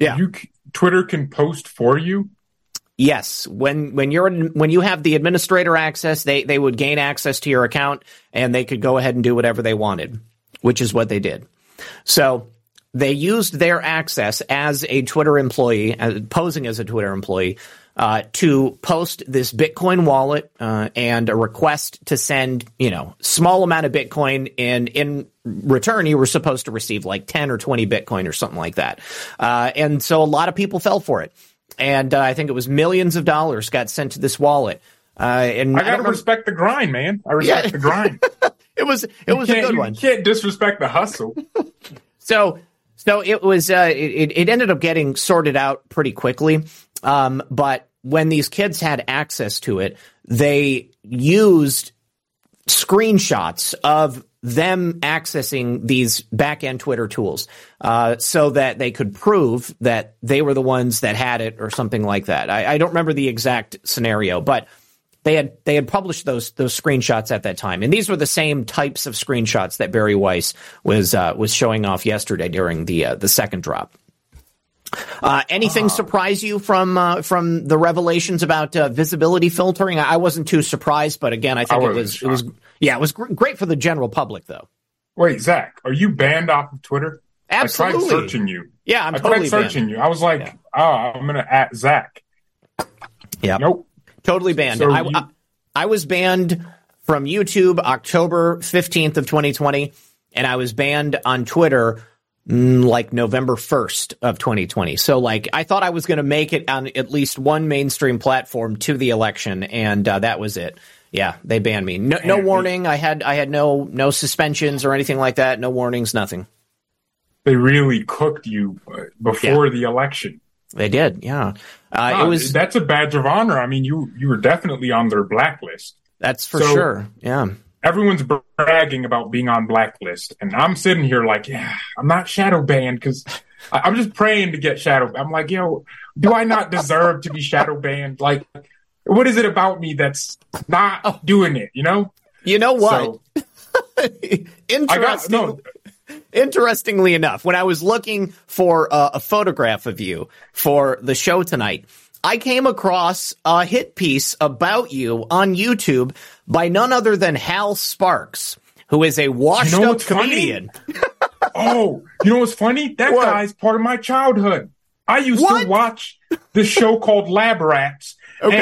Yeah. You Twitter can post for you. Yes, when when you're when you have the administrator access, they they would gain access to your account and they could go ahead and do whatever they wanted, which is what they did. So they used their access as a Twitter employee, uh, posing as a Twitter employee, uh, to post this Bitcoin wallet uh, and a request to send, you know, small amount of Bitcoin, and in return, you were supposed to receive like ten or twenty Bitcoin or something like that. Uh, and so a lot of people fell for it, and uh, I think it was millions of dollars got sent to this wallet. Uh, and I gotta remember- respect the grind, man. I respect Yeah. the grind. it was it You was a good you one. can't disrespect the hustle. So so it was uh, it, it ended up getting sorted out pretty quickly. Um, but when these kids had access to it, they used screenshots of them accessing these back end Twitter tools uh, so that they could prove that they were the ones that had it or something like that. I, I don't remember the exact scenario, but they had they had published those those screenshots at that time, and these were the same types of screenshots that Bari Weiss was uh, was showing off yesterday during the uh, the second drop. Uh, anything surprise you from uh, from the revelations about uh, visibility filtering? I wasn't too surprised, but again, I think I it was it was yeah, it was gr- great for the general public though. Wait, Zak, are you banned off of Twitter? Absolutely. I tried searching you. Yeah, I'm I totally tried searching banned. you. I was like, Yeah. oh, I'm gonna at Zak. Yeah, Nope. totally banned. So I, you- I, I was banned from YouTube October 15th of 2020, and I was banned on Twitter like November 1st of 2020. So like I thought I was going to make it on at least one mainstream platform to the election, and uh, that was it. Yeah, they banned me. No, no warning. I had I had no no suspensions or anything like that. No warnings. Nothing. They really cooked you uh, before the election. They did. Yeah, uh, Wow, it was. that's a badge of honor. I mean, you you were definitely on their blacklist. That's for so- sure. Yeah. Everyone's bragging about being on blacklist, and I'm sitting here like, yeah, I'm not shadow banned because I'm just praying to get shadow. I'm like, yo, do I not deserve to be shadow banned? Like, what is it about me that's not doing it? You know? You know what? So Interesting. got no. Interestingly enough, when I was looking for uh, a photograph of you for the show tonight, I came across a hit piece about you on YouTube by none other than Hal Sparks, who is a washed You know up comedian. Oh, you know what's funny? That What? guy's part of my childhood. I used What? to watch the show called Lab Rats. Okay.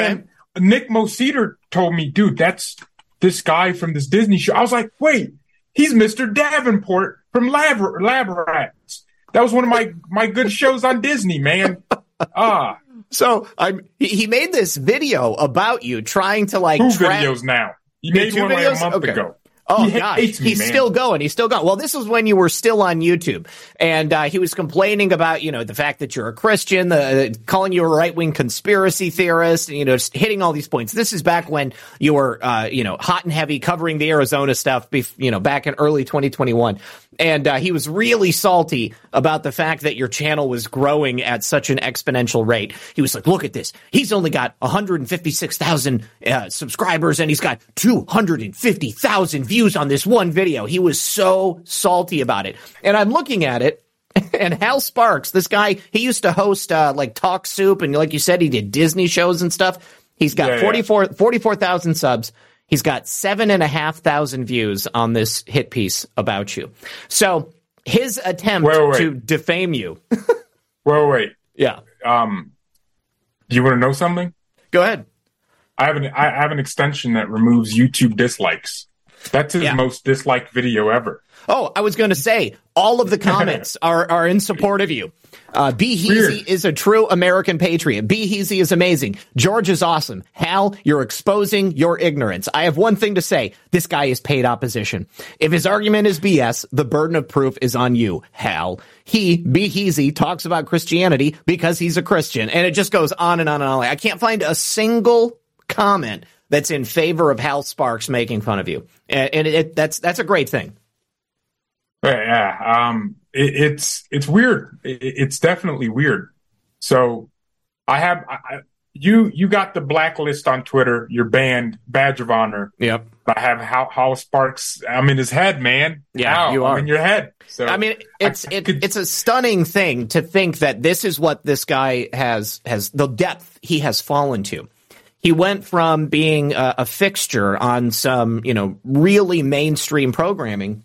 And Nick Moseder told me, dude, that's this guy from this Disney show. I was like, wait, he's Mr. Davenport from Lab, Lab Rats. That was one of my, my good shows on Disney, man. Ah, So I'm, he, he made this video about you trying to like two track- videos now. He made one like a month Okay. ago. Oh he gosh, he's man. still going. He's still going. Well, this was when you were still on YouTube, and uh, he was complaining about you know the fact that you're a Christian, the calling you a right wing conspiracy theorist, and, you know, just hitting all these points. This is back when you were uh, you know hot and heavy covering the Arizona stuff, bef- you know, back in early 2021, and uh, he was really salty about the fact that your channel was growing at such an exponential rate. He was like, "Look at this. He's only got 156,000 uh, subscribers, and he's got 250,000 views on this one video." He was so salty about it, and I'm looking at it. And Hal Sparks, this guy, he used to host uh, like Talk Soup, and like you said, he did Disney shows and stuff. He's got Yeah, yeah. 44 44,000 subs. He's got seven and a half thousand views on this hit piece about you. So his attempt Wait, wait, wait. to defame you. Wait, wait. yeah. Um, you want to know something? Go ahead. I have an I have an extension that removes YouTube dislikes. That's his Yeah. most disliked video ever. Oh, I was going to say all of the comments are are in support of you. Uh, Behizy is a true American patriot. Behizy is amazing. George is awesome. Hal, you're exposing your ignorance. I have one thing to say. This guy is paid opposition. If his argument is BS, the burden of proof is on you, Hal. He, Behizy, talks about Christianity because he's a Christian. And it just goes on and on and on. I can't find a single comment that's in favor of Hal Sparks making fun of you. And, and it, that's, that's a great thing. Yeah, yeah. Um, it, it's it's weird. It, it's definitely weird. So, I have I, you you got the blacklist on Twitter. You're banned, badge of honor. Yep. I have Hal, Hal Sparks. I'm in his head, man. Yeah, you I'm are. in your head. So I mean, it's I it, could- it's a stunning thing to think that this is what this guy has has the depth he has fallen to. He went from being a, a fixture on some you know really mainstream programming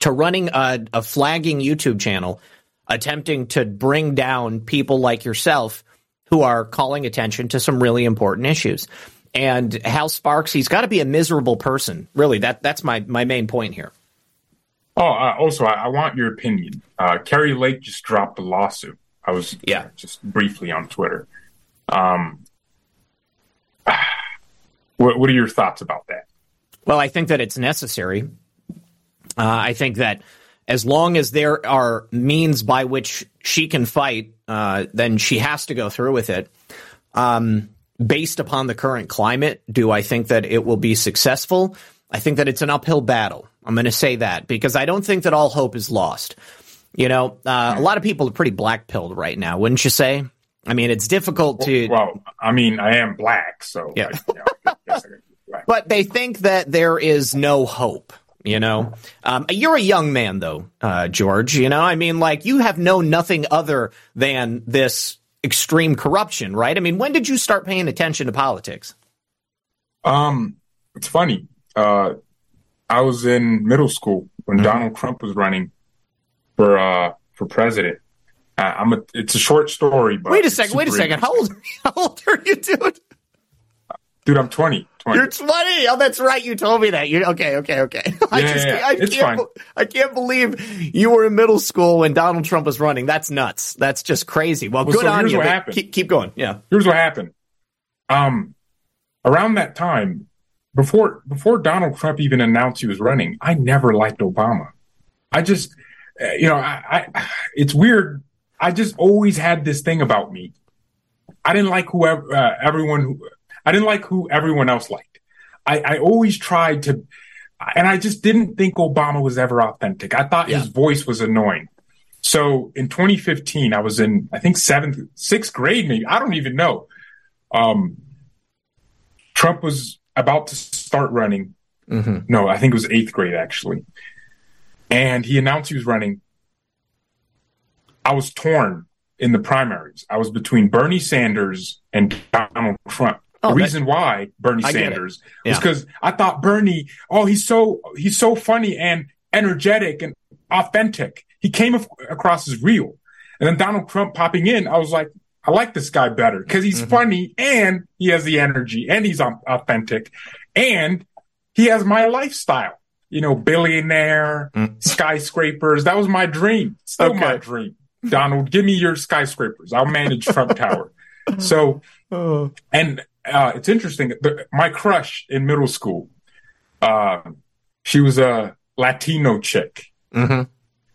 to running a, a flagging YouTube channel, attempting to bring down people like yourself who are calling attention to some really important issues. And Hal Sparks, he's got to be a miserable person. Really, that that's my my main point here. Oh, uh, also, I, I want your opinion. Uh, Kari Lake just dropped a lawsuit. I was Yeah. just briefly on Twitter. Um, what, what are your thoughts about that? Well, I think that it's necessary. Uh, I think that as long as there are means by which she can fight, uh, then she has to go through with it. Um, based upon the current climate, do I think that it will be successful? I think that it's an uphill battle. I'm going to say that because I don't think that all hope is lost. You know, uh, a lot of people are pretty black pilled right now, wouldn't you say? I mean, it's difficult to. Well, I mean, I am black, so Yeah. I, you know, I I black. but they think that there is no hope. You know, um, you're a young man though, uh, George. You know, I mean, like you have known nothing other than this extreme corruption, right? I mean, when did you start paying attention to politics? Um, it's funny. Uh, I was in middle school when Mm-hmm. Donald Trump was running for uh for president. Uh, I'm a. It's a short story, but Wait a second. Wait a second. How old? How old are you, dude? dude. I'm 20. 20. You're 20. Oh, that's right. You told me that. You okay? Okay. Okay. I Yeah, just, yeah, yeah. I It's can't, fine. I can't believe you were in middle school when Donald Trump was running. That's nuts. That's just crazy. Well, Well, good so on here's you. what happened. Keep, keep going. Yeah. here's what happened. Um, around that time, before before Donald Trump even announced he was running, I never liked Obama. I just, uh, you know, I, I it's weird. I just always had this thing about me. I didn't like whoever uh, everyone who I didn't like who everyone else liked. I, I always tried to, and I just didn't think Obama was ever authentic. I thought his voice was annoying. So in 2015, I was in, I think seventh, sixth grade, maybe. I don't even know. Um, Trump was about to start running. No, I think it was eighth grade actually. And he announced he was running. I was torn in the primaries. I was between Bernie Sanders and Donald Trump. Oh, the that- reason why Bernie I get it. Sanders Yeah. was because I thought Bernie, oh, he's so he's so funny and energetic and authentic. He came af- across as real. And then Donald Trump popping in, I was like, I like this guy better because he's mm-hmm. funny and he has the energy and he's authentic and he has my lifestyle. You know, billionaire, mm. skyscrapers. That was my dream. Still my dream. Donald, give me your skyscrapers. I'll manage Trump Tower. So, and uh, it's interesting. The, my crush in middle school, uh, she was a Latino chick. Mhm.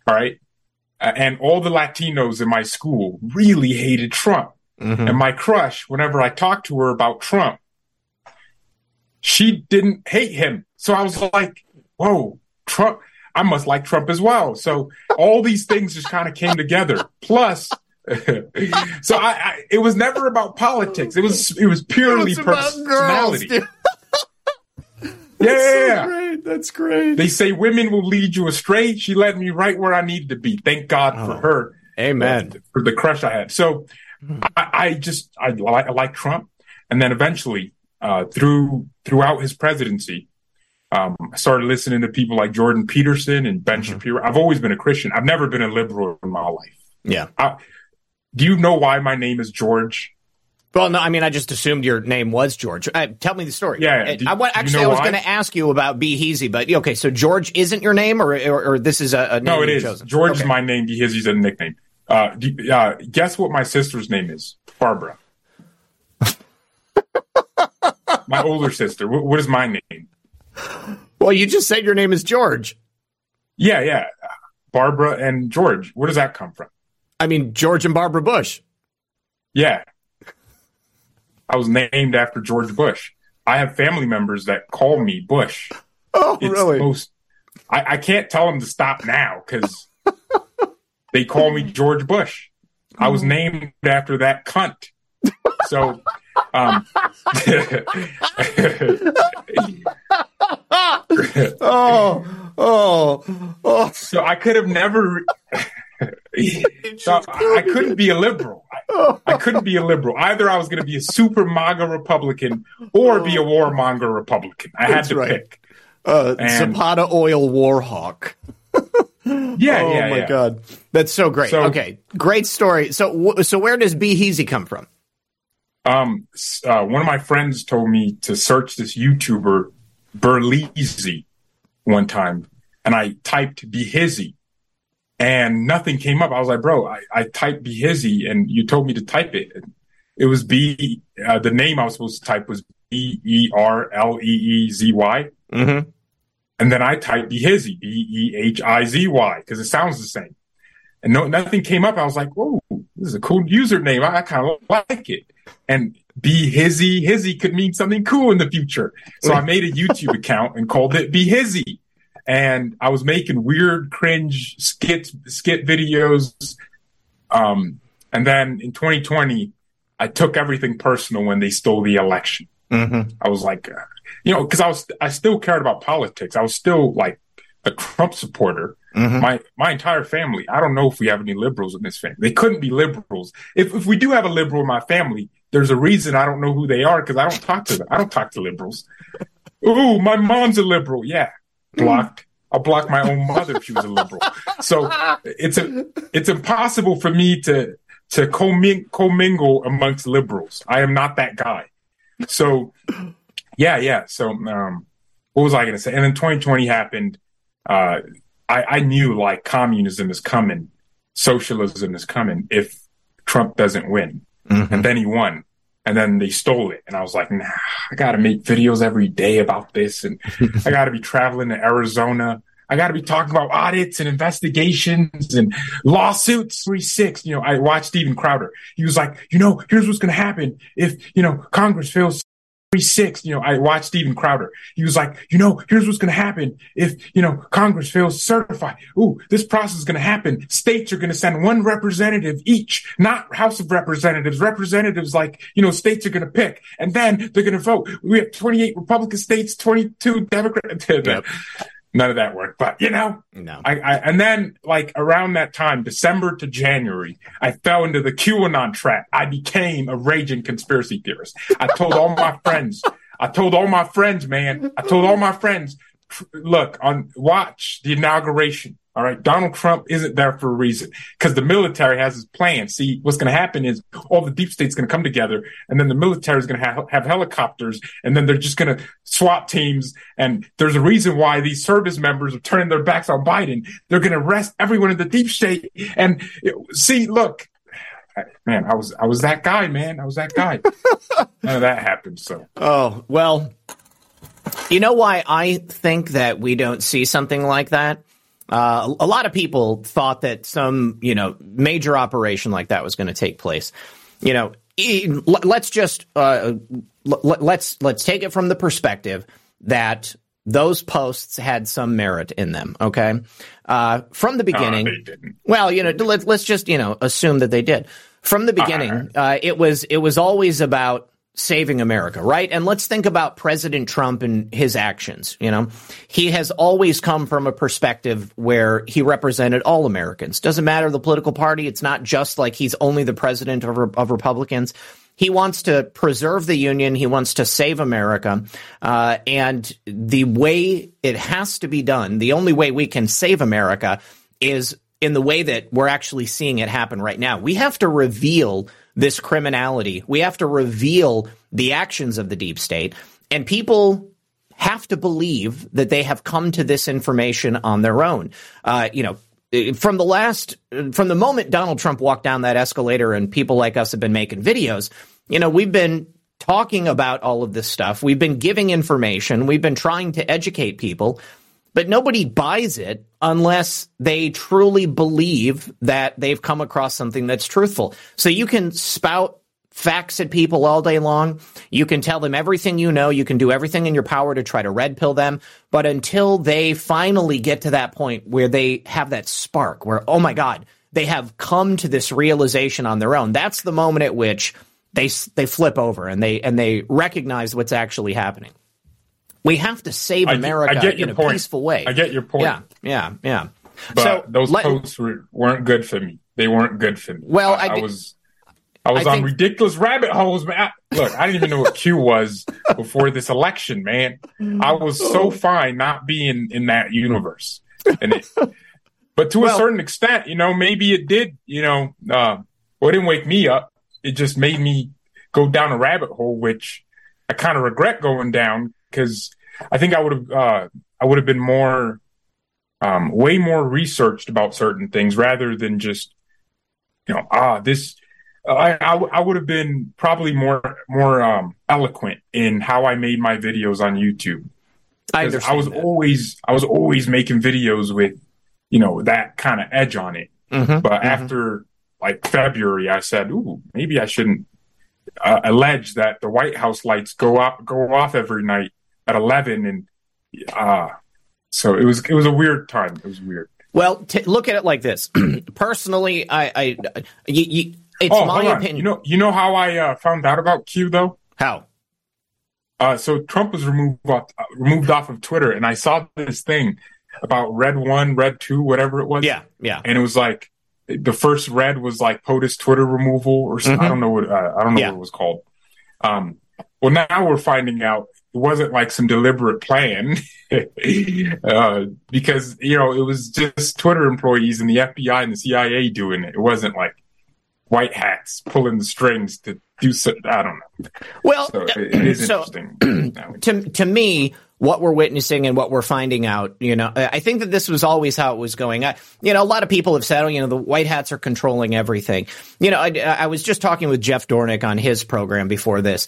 All right. Uh, and all the Latinos in my school really hated Trump. Mhm. And my crush, whenever I talked to her about Trump, she didn't hate him. So I was like, whoa, Trump, I must like Trump as well. So all these things just kind of came together. Plus, so I, I, it was never about politics. It was, it was purely It's about girls, personality. dude. yeah, yeah, yeah. Great. That's great. They say women will lead you astray. She led me right where I needed to be. Thank God for her. Oh. Amen. For the crush I had. So I, I just I like I like Trump. and then eventually, uh, through throughout his presidency, um, I started listening to people like Jordan Peterson and Ben mm-hmm. Shapiro. I've always been a Christian. I've never been a liberal in my life. Yeah. I, do you know why my name is George? Well, no, I mean, I just assumed your name was George. Uh, tell me the story. Yeah. Do, I, actually, I was going to ask you about Behizy, but okay, so George isn't your name, or or, or this is a, a name no, it is. Chosen? George okay. is my name. Behizy's a nickname. Uh, do, uh, guess what my sister's name is? Barbara. my older sister. What, what is my name? Well, you just said your name is George. Yeah, yeah. Barbara and George. Where does that come from? I mean, George and Barbara Bush. Yeah. I was named after George Bush. I have family members that call me Bush. Oh, it's really? Most, I, I can't tell them to stop now because they call me George Bush. I was named after that cunt. So, um, oh, oh, oh. So I could have never. so I couldn't be a liberal. I, I, couldn't be a liberal. Either I was going to be a super MAGA Republican or be a warmonger Republican. I had to right. pick. Uh, and, Zapata oil war hawk. yeah, oh yeah, my yeah. god, that's so great. So, okay, great story. So, so where does Behizy come from? Um, uh, one of my friends told me to search this YouTuber Berleezy one time, and I typed Behizy, and nothing came up. I was like, bro, I, I typed Behizy, and you told me to type it. It was B. Uh, the name I was supposed to type was B E R L E E Z Y. Mm-hmm. And then I typed Behizy, B E H I Z Y, because it sounds the same. And no, nothing came up. I was like, whoa, this is a cool username. I, I kind of like it. And Be Hizzy, Hizzy could mean something cool in the future. So I made a YouTube account and called it Be Hizzy. And I was making weird, cringe skit skit videos. Um, and then in 2020, I took everything personal when they stole the election. Mm-hmm. I was like, uh, you know, because I was I still cared about politics. I was still like a Trump supporter. Mm-hmm. My my entire family. I don't know if we have any liberals in this family. They couldn't be liberals. If if we do have a liberal in my family, there's a reason I don't know who they are because I don't talk to them. I don't talk to liberals. Ooh, my mom's a liberal. Yeah, blocked. I'll block my own mother if she was a liberal. So it's a it's impossible for me to to comming, commingle amongst liberals. I am not that guy. So yeah, yeah. So um, what was I going to say? And then 2020 happened. Uh, I, I knew like communism is coming, socialism is coming if Trump doesn't win. Mm-hmm. And then he won. And then they stole it. And I was like, nah, I got to make videos every day about this. And I got to be traveling to Arizona. I got to be talking about audits and investigations and lawsuits. Three six. You know, I watched Steven Crowder. He was like, you know, here's what's going to happen if, you know, Congress fails six, you know, I watched Steven Crowder. He was like, you know, here's what's going to happen if, you know, Congress fails to certify. Ooh, this process is going to happen. States are going to send one representative each, not House of Representatives. Representatives like, you know, states are going to pick and then they're going to vote. We have 28 Republican states, 22 Democrat. Yep. None of that worked, but you know, no. I, I, and then like around that time, December to January, I fell into the QAnon trap. I became a raging conspiracy theorist. I told all my friends, I told all my friends, man, I told all my friends, look on watch the inauguration. All right. Donald Trump isn't there for a reason because the military has his plan. See, what's going to happen is all the deep state's going to come together and then the military is going to have, have helicopters and then they're just going to swap teams. And there's a reason why these service members are turning their backs on Biden. They're going to arrest everyone in the deep state. And see, look, man, I was, I was that guy, man. I was that guy. None of that happened. So, oh, well, you know why I think that we don't see something like that? Uh, a lot of people thought that some, you know, major operation like that was going to take place. You know, let's just uh, let's let's take it from the perspective that those posts had some merit in them. Okay, uh, from the beginning. Uh, well, you know, let, us just you know assume that they did. From the beginning, uh, it was it was always about saving America, right? And let's think about President Trump and his actions. You know, he has always come from a perspective where he represented all Americans. Doesn't matter the political party. It's not just like he's only the president of, of Republicans. He wants to preserve the Union. He wants to save America. Uh, and the way it has to be done, the only way we can save America is in the way that we're actually seeing it happen right now. We have to reveal this criminality. We have to reveal the actions of the deep state. And people have to believe that they have come to this information on their own. Uh, you know, from the last, from the moment Donald Trump walked down that escalator and people like us have been making videos, you know, we've been talking about all of this stuff. We've been giving information. We've been trying to educate people, but nobody buys it unless they truly believe that they've come across something that's truthful. So you can spout facts at people all day long. You can tell them everything you know. You can do everything in your power to try to red pill them. But until they finally get to that point where they have that spark where, oh my God, they have come to this realization on their own, that's the moment at which they, they flip over and they, and they recognize what's actually happening. We have to save America I, I in a point. peaceful way. I get your point. Yeah, yeah, yeah. But so, those let, posts were, weren't good for me. They weren't good for me. Well, I, I, I was I was I on think... ridiculous rabbit holes, man. look, I didn't even know what Q was before this election, man. I was so fine not being in that universe. And it, but to well, a certain extent, you know, maybe it did, you know, uh, well, it didn't wake me up. It just made me go down a rabbit hole, which I kind of regret going down because I think I would have, uh, I would have been more, um, way more researched about certain things rather than just, you know, ah, this, I, I, I would have been probably more more um, eloquent in how I made my videos on YouTube. I, I was that. always I was always making videos with you know that kind of edge on it. Mm-hmm, but mm-hmm. after like February, I said, "Ooh, maybe I shouldn't uh, allege that the White House lights go off go off every night at eleven, and uh, so it was it was a weird time. It was weird. Well, t- look at it like this. Personally, I, I you, you, it's oh, my opinion. You know, you know how I uh, found out about Q though? How? Uh, so Trump was removed off, uh, removed off of Twitter, and I saw this thing about Red One, Red Two, whatever it was. Yeah, yeah. And it was like the first Red was like POTUS Twitter removal, or something. Mm-hmm. I don't know what uh, I don't know yeah. what it was called. Um, well, now we're finding out it wasn't like some deliberate plan, uh, because you know it was just Twitter employees and the FBI and the CIA doing it. It wasn't like white hats pulling the strings to do something. I don't know. Well, so it, it is so, interesting. to to me, what we're witnessing and what we're finding out, you know, I think that this was always how it was going. I, you know, a lot of people have said, oh, you know, the white hats are controlling everything. You know, I, I was just talking with Jeff Dornik on his program before this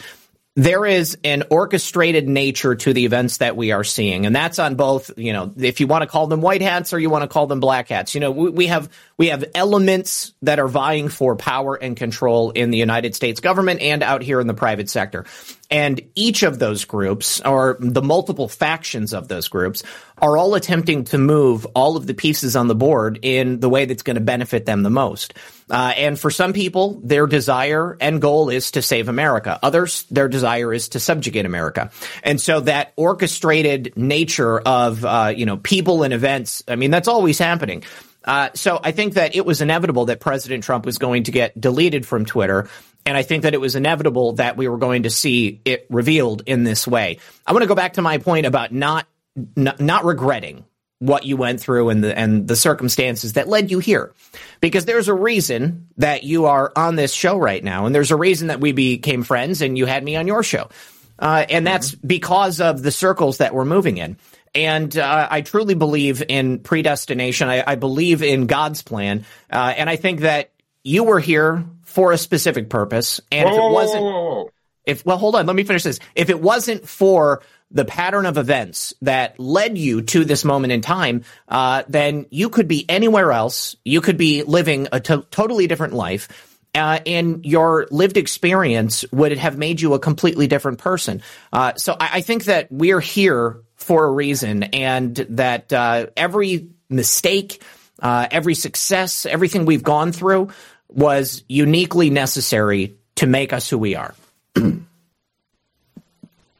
there is an orchestrated nature to the events that we are seeing. And that's on both, you know, if you want to call them white hats or you want to call them black hats. You know, we, we, have we have elements that are vying for power and control in the United States government and out here in the private sector. And each of those groups, or the multiple factions of those groups, are all attempting to move all of the pieces on the board in the way that's going to benefit them the most. Uh, and for some people, their desire and goal is to save America. Others, their desire is to subjugate America. And so that orchestrated nature of, uh, you know, people and events, I mean, that's always happening. Uh, so I think that it was inevitable that President Trump was going to get deleted from Twitter. And I think that it was inevitable that we were going to see it revealed in this way. I want to go back to my point about not, not, not regretting what you went through and the and the circumstances that led you here. Because there's a reason that you are on this show right now and there's a reason that we became friends and you had me on your show. Uh, and that's because of the circles that we're moving in. And uh, I truly believe in predestination. I, I believe in God's plan, uh, and I think that you were here for a specific purpose. And whoa, if it wasn't, whoa, whoa, if well, hold on, let me finish this. If it wasn't for the pattern of events that led you to this moment in time, uh, then you could be anywhere else. You could be living a to- totally different life. Uh, and your lived experience would have made you a completely different person. Uh, so I, I, think that we're here for a reason, and that uh, every mistake, uh, every success, everything we've gone through was uniquely necessary to make us who we are.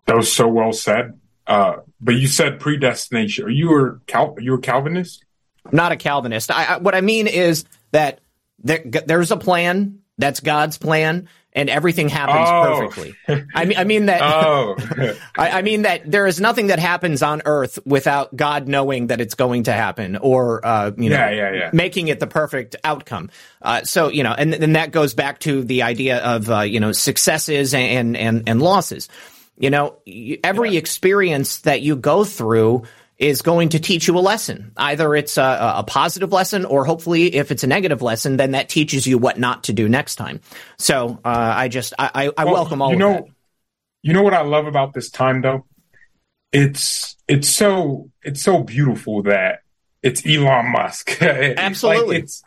That was so well said. Uh, but you said predestination. Are you a Cal- are you a Calvinist? I'm not a Calvinist. I, I, what I mean is that there, there's a plan. That's God's plan, and everything happens Oh. perfectly. I mean, I mean that. Oh, I, I mean that there is nothing that happens on Earth without God knowing that it's going to happen, or uh, you know, Yeah, yeah, yeah. making it the perfect outcome. Uh, so you know, and then that goes back to the idea of uh, you know successes and and and losses. You know, every experience that you go through is going to teach you a lesson. Either it's a, a positive lesson, or hopefully, if it's a negative lesson, then that teaches you what not to do next time. So uh, I just I, I, I Well, welcome all you of know, that. You know what I love about this time though? It's it's so it's so beautiful that it's Elon Musk. Absolutely. like it's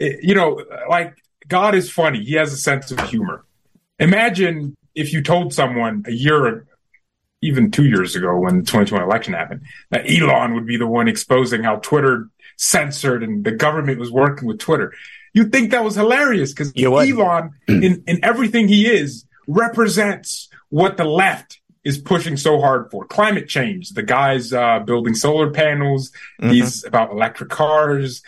it- you know, like God is funny. He has a sense of humor. Imagine if you told someone a year even 2 years ago when the 2020 election happened that Elon would be the one exposing how Twitter censored and the government was working with Twitter. You'd think that was hilarious because. Elon, in, in everything he is, represents what the left is pushing so hard for climate change. The guy's uh, building solar panels. He's about electric cars.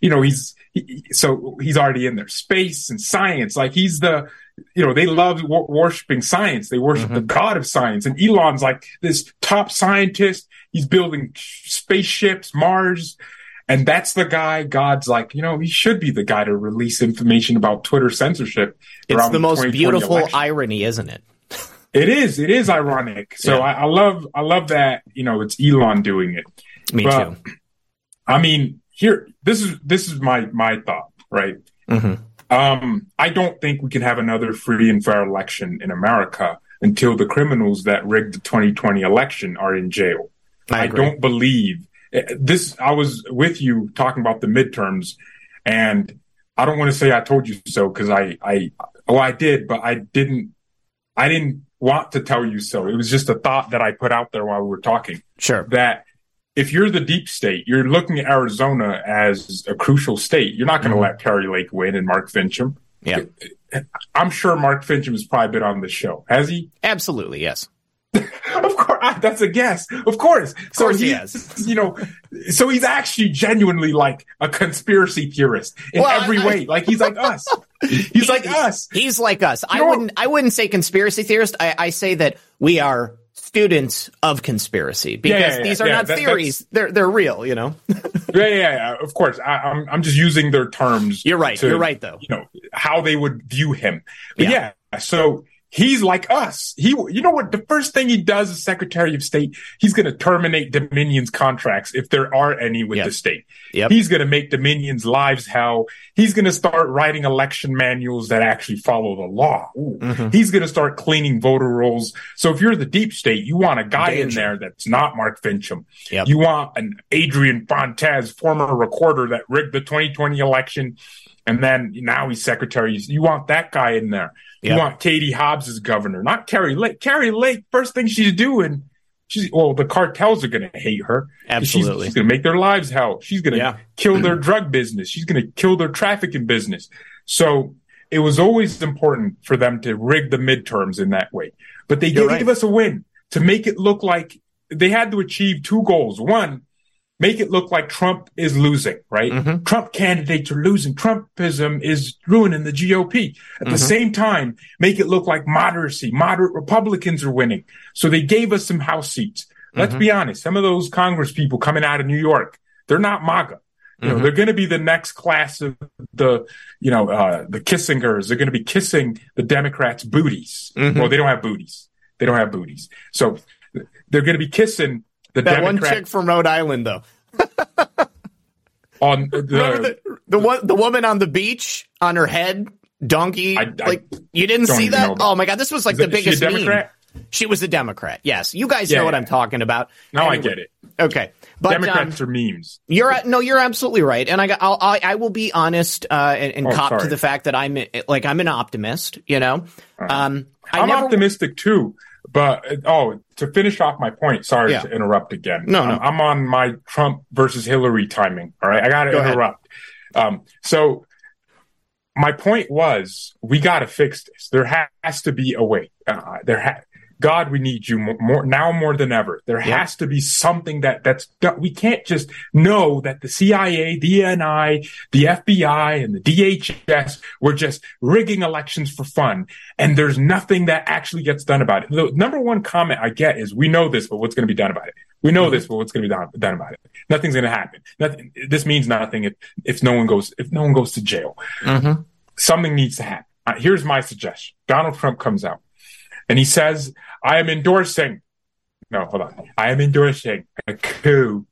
You know, he's he, so he's already in there. Space and science, like he's the, you know, they love wor- worshiping science. They worship the god of science. And Elon's like this top scientist. He's building spaceships, Mars. And that's the guy God's like, you know, he should be the guy to release information about Twitter censorship. It's around the most beautiful election. irony, isn't it? It is. It is ironic. So Yeah. I, I love. I love that. You know, it's Elon doing it. Me But, too. I mean, here. This is this is my my thought. Right. hmm Um. I don't think we can have another free and fair election in America until the criminals that rigged the 2020 election are in jail. I I, don't believe eh, this. I was with you talking about the midterms, and I don't want to say I told you so because I, I, oh, I did, but I didn't, I didn't want to tell you so. It was just a thought that I put out there while we were talking Sure. that if you're the deep state, you're looking at Arizona as a crucial state. You're not going to Mhm. let Kari Lake win and Mark Finchem. Yeah. I'm sure Mark Finchem has probably been on the show. Has he? Absolutely. Yes. Of course, that's a guess. Of course. So course he he has. You know, so he's actually genuinely like a conspiracy theorist in Well, every I- way. Like he's like us. He's like us. He's like us. I know- wouldn't. I wouldn't say conspiracy theorist. I, I say that we are students of conspiracy because yeah, yeah, these are yeah, not that- theories. They're they're real. You know. Yeah, yeah, yeah. Of course. I, I'm I'm just using their terms. You're right. to, You're right, though. You know how they would view him. But Yeah. yeah. So he's like us. He, you know what? The first thing he does as Secretary of State, he's going to terminate Dominion's contracts if there are any with Yep. the state. Yep. He's going to make Dominion's lives hell. He's going to start writing election manuals that actually follow the law. Ooh. Mhm. He's going to start cleaning voter rolls. So if you're the deep state, you want a guy in there that's not Mark Finchem. Yep. You want an Adrian Fontes, former recorder that rigged the 2020 election, and then now he's secretary. You want that guy in there. Yep. You want Katie Hobbs as governor, not Kari Lake. Kari Lake, first thing she's doing, she's well, the cartels are going to hate her. She's- Absolutely. she's, going to make their lives hell. She's going to Yeah. kill their drug business. She's going to kill their trafficking business. So it was always important for them to rig the midterms in that way. But they You're gave right. us a win to make it look like they had to achieve two goals. One, make it look like Trump is losing, right? Mhm. Trump candidates are losing. Trumpism is ruining the GOP. At Mhm. the same time, make it look like moderacy. Moderate Republicans are winning. So they gave us some House seats. Let's Mhm. be honest. Some of those Congress people coming out of New York, they're not MAGA. You know, Mhm. they're going to be the next class of the, you know, uh, the Kissingers. They're going to be kissing the Democrats' booties. Mhm. Well, they don't have booties. They don't have booties. So they're going to be kissing the That one chick from Rhode Island, though. on the, the the one the woman on the beach on her head, donkey. I- I like you didn't see that? Oh my god, this was like Is the that- is she biggest meme. She was a Democrat. Yes, you guys Yeah, know what. I'm talking about. Now I get it. Okay, but um, Democrats are memes. You're no, you're absolutely right, and I got, I'll, I, I will be honest uh, and, and Oh, cop to the fact that I'm like I'm an optimist. You know, um, I I'm never. optimistic too, but oh, to finish off my point, sorry Yeah. to interrupt again. No, no. I'm, I'm on my Trump versus Hillary timing. All right, I got to Go interrupt. Um, so my point was, we got to fix this. There has to be a way. Uh, there ha- God, we need you more, more now more than ever. There yep. has to be something that that's we can't just know that the CIA, the NI, the FBI, and the DHS were just rigging elections for fun, and there's nothing that actually gets done about it. The number one comment I get is, "We know this, but what's going to be done about it? We know mm-hmm. this, but what's going to be done, done about it? Nothing's going to happen. Nothing. This means nothing if if no one goes if no one goes to jail. Mm-hmm. Something needs to happen. Uh, here's my suggestion: Donald Trump comes out and he says, I am endorsing, no, hold on. I am endorsing a coup.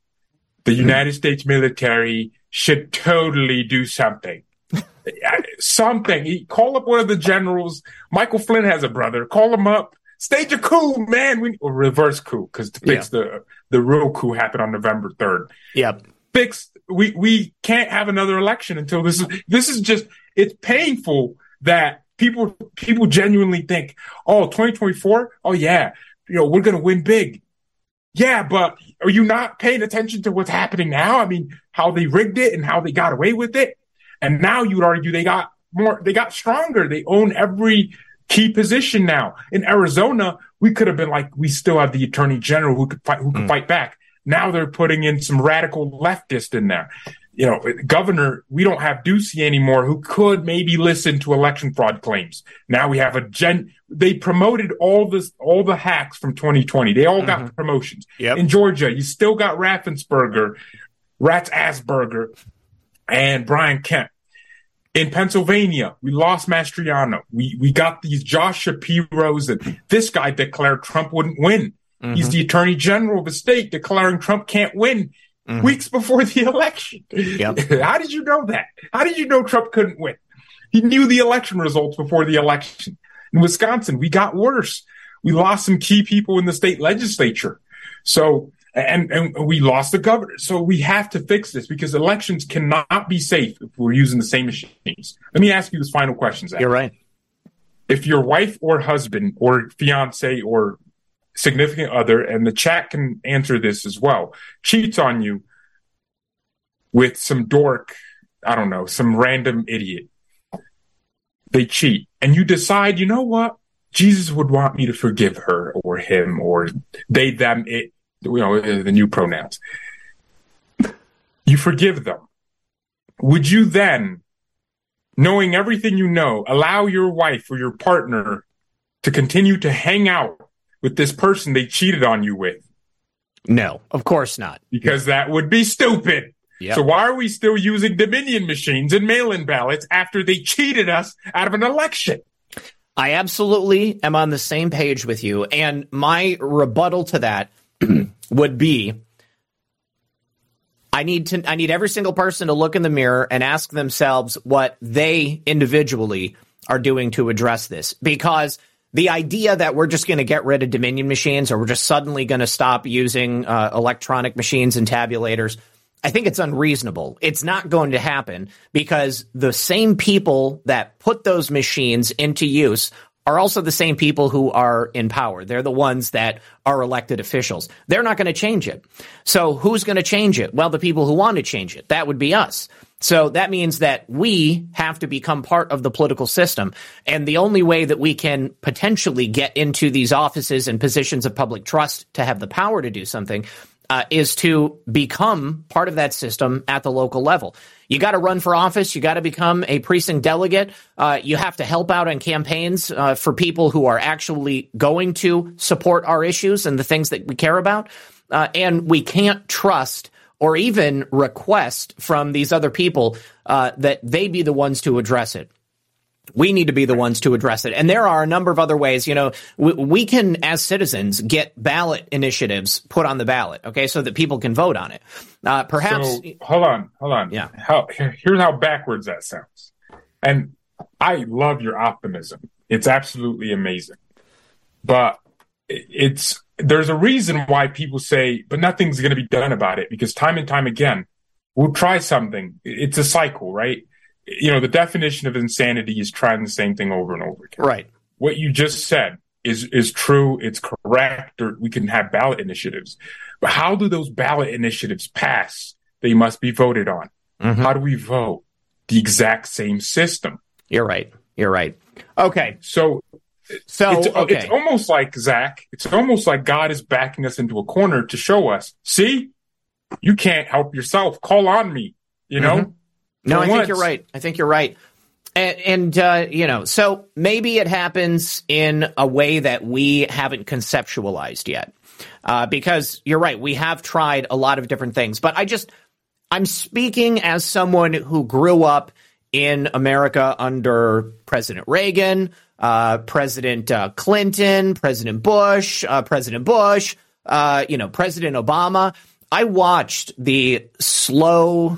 The hmm. United States military should totally do something. something. call up one of the generals. Michael Flynn has a brother. Call him up. Stage a coup, man. We or reverse coup because to fix yeah. the the real coup happened on November third. Yep. Fix. We we can't have another election until this is this is just it's painful that people people genuinely think, oh, 2024, oh yeah, you know, we're gonna win big. Yeah, but are you not paying attention to what's happening now? I mean, how they rigged it and how they got away with it. And now you'd argue they got more, they got stronger. They own every key position now. In Arizona, we could have been like, we still have the attorney general who could fight, who could mm. fight back. Now they're putting in some radical leftist in there you know, governor, we don't have Ducey anymore who could maybe listen to election fraud claims. Now we have a gen, they promoted all this, all the hacks from 2020. They all mm-hmm. got promotions. Yep. In Georgia, you still got Raffensperger, Raffensperger, and Brian Kemp. In Pennsylvania, we lost Mastriano. We, we got these Josh Shapiro's and this guy declared Trump wouldn't win. Mm-hmm. He's the attorney general of the state declaring Trump can't win mm-hmm. weeks before the election. Yep. How did you know that? How did you know Trump couldn't win? He knew the election results before the election. In Wisconsin, we got worse. We lost some key people in the state legislature. So, and, and we lost the governor. So we have to fix this because elections cannot be safe if we're using the same machines. Let me ask you this final question, Zak. You're right. If your wife or husband or fiance or significant other, and the chat can answer this as well, cheats on you with some dork, I don't know, some random idiot. They cheat. And you decide, you know what? Jesus would want me to forgive her or him or they, them, it, you know, uh, the new pronouns. You forgive them. Would you then, knowing everything you know, allow your wife or your partner to continue to hang out with this person they cheated on you with? No, of course not. Because that would be stupid. Yep. So why are we still using Dominion machines and mail-in ballots after they cheated us out of an election? I absolutely am on the same page with you. And my rebuttal to that would be I need to I need every single person to look in the mirror and ask themselves what they individually are doing to address this because the idea that we're just going to get rid of Dominion machines or we're just suddenly going to stop using uh, electronic machines and tabulators, I think it's unreasonable. It's not going to happen because the same people that put those machines into use are also the same people who are in power. They're the ones that are elected officials. They're not going to change it. So who's going to change it? Well, the people who want to change it. That would be us. So that means that we have to become part of the political system. And the only way that we can potentially get into these offices and positions of public trust to have the power to do something uh, is to become part of that system at the local level. You got to run for office. You got to become a precinct delegate. Uh, you have to help out on campaigns uh, for people who are actually going to support our issues and the things that we care about. Uh, and we can't trust or even request from these other people uh, that they be the ones to address it. We need to be the ones to address it. And there are a number of other ways, you know, we, we, can, as citizens, get ballot initiatives put on the ballot, okay, so that people can vote on it. Uh, perhaps. So, hold on, hold on. Yeah. How, here's how backwards that sounds. And I love your optimism. It's absolutely amazing. But it's there's a reason why people say, but nothing's going to be done about it because time and time again, we'll try something. It's a cycle, right? You know, the definition of insanity is trying the same thing over and over again. Right. What you just said is is true. It's correct. Or we can have ballot initiatives, but how do those ballot initiatives pass? They must be voted on. Mm-hmm. How do we vote? The exact same system. You're right. You're right. Okay. So So it's, okay. it's almost like Zak. It's almost like God is backing us into a corner to show us. See, you can't help yourself. Call on me. You know. Mm-hmm. No, I think you're right. I think you're right. And, and uh, you know, so maybe it happens in a way that we haven't conceptualized yet. Uh, because you're right, we have tried a lot of different things. But I just, I'm speaking as someone who grew up in America under President Reagan, uh, President uh, Clinton, President Bush, uh, President Bush, uh, you know, President Obama. I watched the slow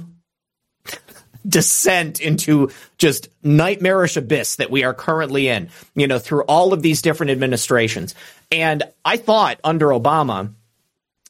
descent into just nightmarish abyss that we are currently in, you know, through all of these different administrations. And I thought under Obama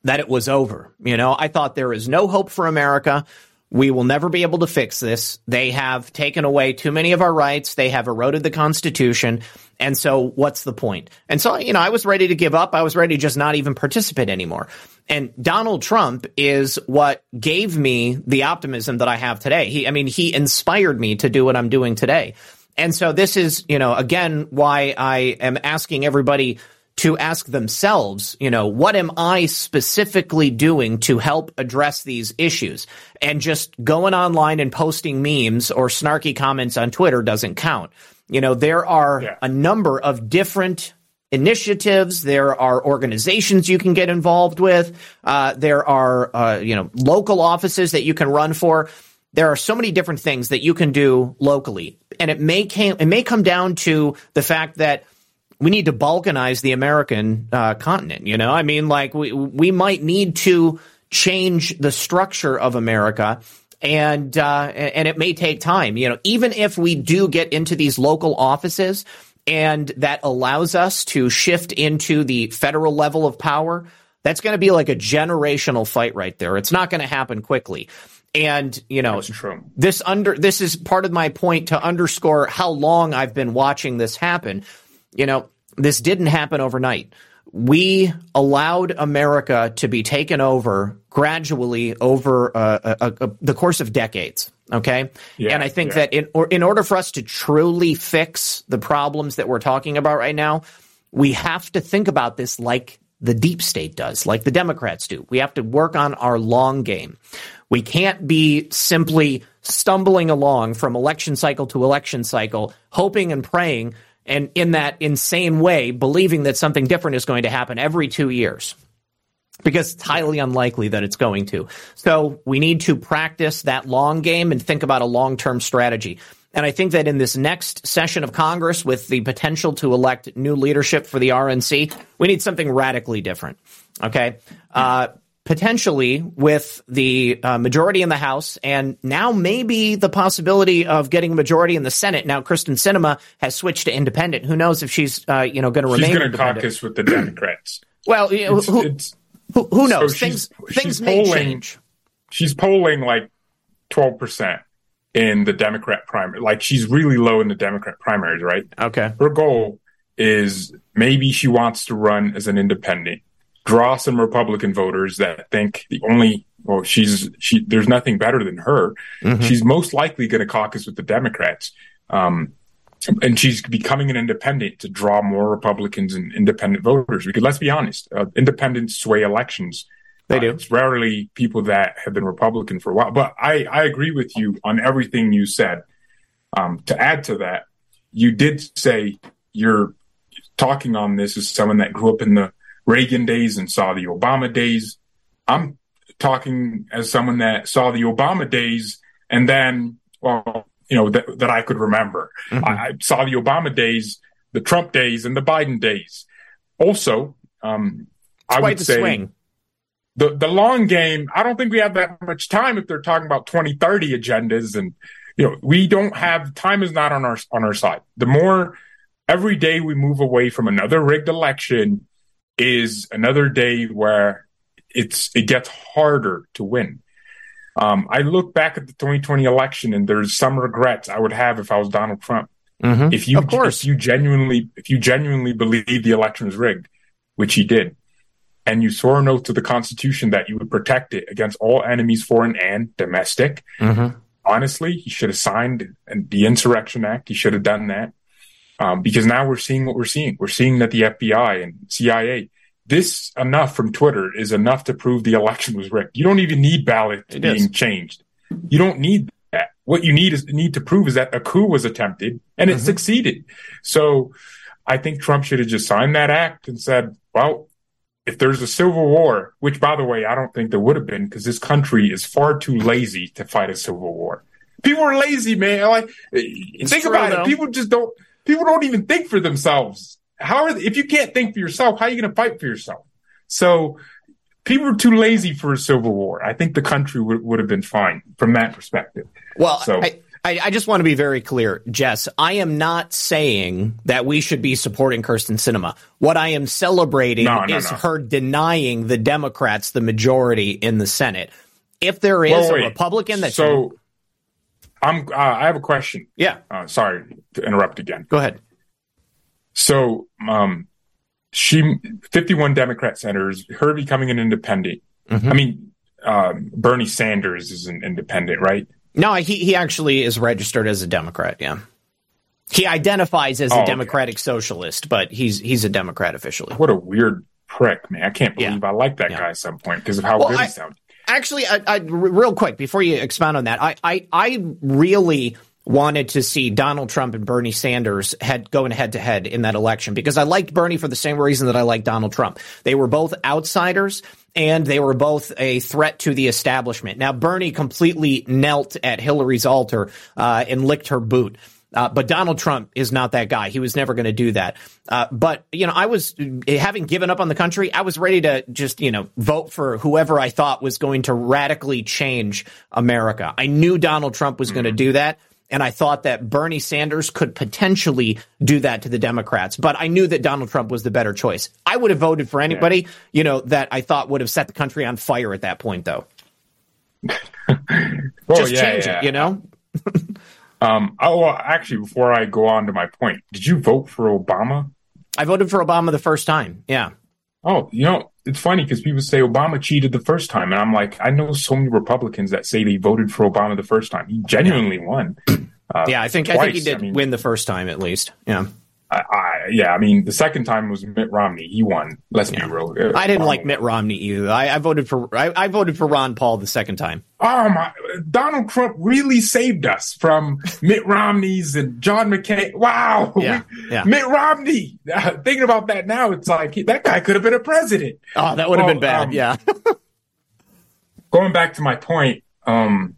that it was over. You know, I thought there is no hope for America. We will never be able to fix this. They have taken away too many of our rights. They have eroded the Constitution. And so what's the point? And so, you know, I was ready to give up. I was ready to just not even participate anymore. And Donald Trump is what gave me the optimism that I have today. He, I mean, he inspired me to do what I'm doing today. And so this is, you know, again, why I am asking everybody to ask themselves, you know, what am I specifically doing to help address these issues? And just going online and posting memes or snarky comments on Twitter doesn't count. You know, there are Yeah. a number of different initiatives. There are organizations you can get involved with. Uh, there are, uh, you know, local offices that you can run for. There are so many different things that you can do locally, and it may came, it may come down to the fact that we need to balkanize the American uh, continent. You know, I mean, like we we might need to change the structure of America. And uh, and it may take time, you know. Even if we do get into these local offices, and that allows us to shift into the federal level of power, that's going to be like a generational fight right there. It's not going to happen quickly. And you know, true. this under this is part of my point to underscore how long I've been watching this happen. You know, this didn't happen overnight. We allowed America to be taken over gradually over uh, a, a, a, the course of decades. Okay, Yeah, and I think yeah. that in or, in order for us to truly fix the problems that we're talking about right now, we have to think about this like the deep state does, like the Democrats do. We have to work on our long game. We can't be simply stumbling along from election cycle to election cycle, hoping and praying, and in that insane way, believing that something different is going to happen every two years because it's highly unlikely that it's going to. So we need to practice that long game and think about a long term strategy. And I think that in this next session of Congress, with the potential to elect new leadership for the RNC, we need something radically different. Okay. Uh, potentially with the uh, majority in the House and now maybe the possibility of getting a majority in the Senate. Now, Kyrsten Sinema has switched to independent. Who knows if she's, uh, you know, going to She's remain going to caucus with the Democrats. Well, It's, who, it's, who, who knows? she's- things she's things may polling- change. she's polling like 12% in the Democrat primary. Like she's really low in the Democrat primaries, right? Okay. Her goal is maybe she wants to run as an independent, draw some Republican voters that think the only well, she's she there's nothing better than her. Mm-hmm. She's most likely going to caucus with the Democrats. Um, and she's becoming an independent to draw more Republicans and independent voters. Because let's be honest, uh, independents sway elections. They Uh, do. It's rarely people that have been Republican for a while. But I, I agree with you on everything you said. Um, to add to that, you did say you're talking on this as someone that grew up in the Reagan days and saw the Obama days. I'm talking as someone that saw the Obama days and then, well, you know, that, that I could remember. Mm-hmm. I, I saw the Obama days, the Trump days, and the Biden days. Also, um, I would the say swing. the the long game, I don't think we have that much time if they're talking about 2030 agendas and you know, we don't have time is not on our on our side. The more every day we move away from another rigged election is another day where it's it gets harder to win. Um, I look back at the 2020 election and there's some regrets I would have if I was Donald Trump. Mhm. If you Of course. if you genuinely if you genuinely believe the election was rigged, which he did, and you swore an oath to the Constitution that you would protect it against all enemies, foreign and domestic. Mhm. Honestly, he should have signed the Insurrection Act. He should have done that. Um, because now we're seeing what we're seeing. We're seeing that the FBI and CIA, this enough from Twitter is enough to prove the election was rigged. You don't even need ballots It being is. changed. You don't need that. What you need is need to prove is that a coup was attempted and it mm-hmm. succeeded. So I think Trump should have just signed that act and said, well, if there's a civil war, which by the way, I don't think there would have been because this country is far too lazy to fight a civil war. People are lazy, man. Like, think true, about though. it. People just don't, people don't even think for themselves. How are, they, if you can't think for yourself, how are you going to fight for yourself? So people are too lazy for a civil war. I think the country would, would have been fine from that perspective. Well, So- I, I, I just want to be very clear, Jess. I am not saying that we should be supporting Kyrsten Sinema. What I am celebrating No, no, is no. her denying the Democrats the majority in the Senate. If there is Well, a. Republican that so I'm, uh, I have a question. yeah, Uh, sorry to interrupt again. go ahead. So, um, she, 51 Democrat senators, her becoming an independent. Mm-hmm. I mean, um, Bernie Sanders is an independent, right? No, he he actually is registered as a Democrat. Yeah, he identifies as Oh, a okay. Democratic socialist, but he's he's a Democrat officially. What a weird prick, man. I can't Yeah. believe I like that Yeah. guy at some point because of how Well, good I- he sounds. Actually, I real quick before you expound on that, I, I, I really wanted to see Donald Trump and Bernie Sanders head going head to head in that election because I liked Bernie for the same reason that I liked Donald Trump. They were both outsiders and they were both a threat to the establishment. Now Bernie completely knelt at Hillary's altar uh, and licked her boot. Uh, but Donald Trump is not that guy. He was never going to do that. Uh, but you know, I was having given up on the country. I was ready to just you know vote for whoever I thought was going to radically change America. I knew Donald Trump was going to do that. And I thought that Bernie Sanders could potentially do that to the Democrats, but I knew that Donald Trump was the better choice. I would have voted for anybody, you know, that I thought would have set the country on fire at that point, though. Well, Just yeah, change yeah. it, you know? Um, oh, well, actually, before I go on to my point, did you vote for Obama? I voted for Obama the first time. Yeah. Oh, you know, it's funny because people say Obama cheated the first time, and I'm like, I know so many Republicans that say they voted for Obama the first time. He genuinely won. Uh, Yeah, I think I think he did I mean- win the first time at least. Yeah. I, I, yeah, I mean, the second time was Mitt Romney. He won. Let's be real. Uh, I didn't um, like Mitt Romney either. I, I voted for I, I voted for Ron Paul the second time. Oh my! Donald Trump really saved us from Mitt Romney's and John McCain. Wow! Yeah, yeah. Mitt Romney. Uh, thinking about that now, it's like that guy could have been a president. Oh, that would have Well, been bad. um, yeah. going back to my point, um,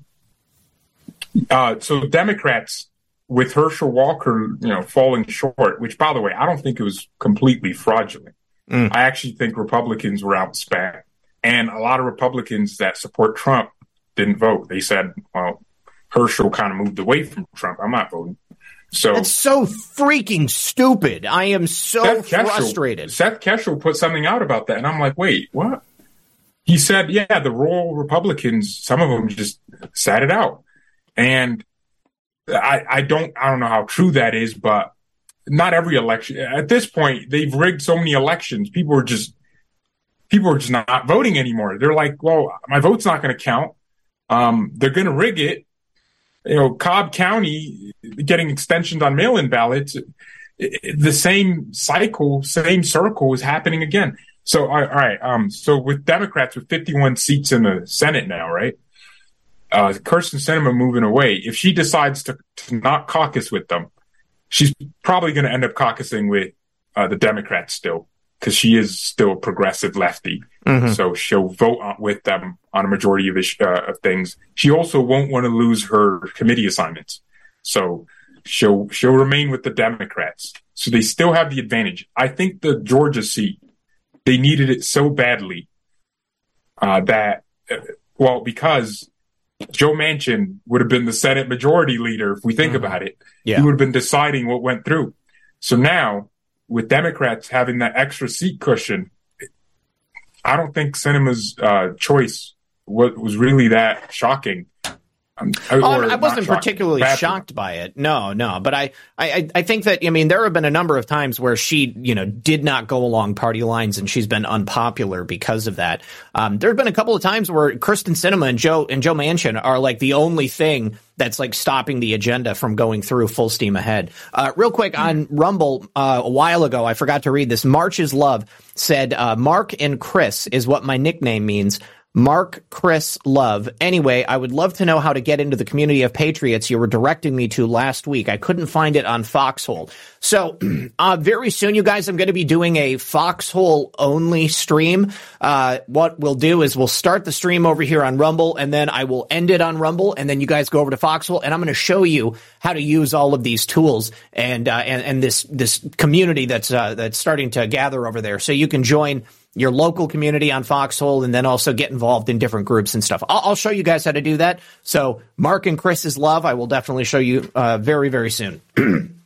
uh, so Democrats with Herschel Walker, you know, falling short, which by the way, I don't think it was completely fraudulent. Mm. I actually think Republicans were outspent. And a lot of Republicans that support Trump didn't vote. They said, well, Herschel kind of moved away from Trump. I'm not voting. So That's so freaking stupid. I am so Seth Keshel- frustrated. Seth Keshel put something out about that, and I'm like, wait, what? He said, yeah, the rural Republicans, some of them just sat it out, and I, I don't, I don't know how true that is, but not every election. At this point, they've rigged so many elections. People are just, people are just not voting anymore. They're like, well, my vote's not going to count. Um, they're going to rig it. You know, Cobb County getting extensions on mail-in ballots the same cycle, same circle is happening again. So, all right. Um, so with Democrats with 51 seats in the Senate now, right? Uh, Kyrsten Sinema moving away. If she decides to, to not caucus with them, she's probably going to end up caucusing with uh, the Democrats still because she is still a progressive lefty. So she'll vote on, with them on a majority of, ish, uh, of things. She also won't want to lose her committee assignments. So she'll she'll remain with the Democrats. So they still have the advantage. I think the Georgia seat they needed it so badly uh, that uh, well because Joe Manchin would have been the Senate Majority Leader if we think about it. Yeah. He would have been deciding what went through. So now with Democrats having that extra seat cushion, I don't think Sinema's uh, choice was, was really that shocking. Oh, I wasn't particularly shocked, shocked by it. No, no, but I, I, I think that I mean there have been a number of times where she, you know, did not go along party lines, and she's been unpopular because of that. Um, there have been a couple of times where Kyrsten Sinema and Joe and Joe Manchin are like the only thing that's like stopping the agenda from going through full steam ahead. Uh, real quick on Rumble, uh, a while ago, I forgot to read this. March is love said, uh, Mark and Chris is what my nickname means. Mark, Chris, Love. Anyway, I would love to know how to get into the community of patriots you were directing me to last week. I couldn't find it on Foxhole. So, uh, very soon, you guys, I'm going to be doing a Foxhole only stream. Uh, what we'll do is we'll start the stream over here on Rumble and then I will end it on Rumble and then you guys go over to Foxhole and I'm going to show you how to use all of these tools and, uh, and, and this, this community that's, uh, that's starting to gather over there. So you can join your local community on Foxhole and then also get involved in different groups and stuff. I'll, I'll, show you guys how to do that. So Mark and Chris's love, I will definitely show you uh, very, very soon.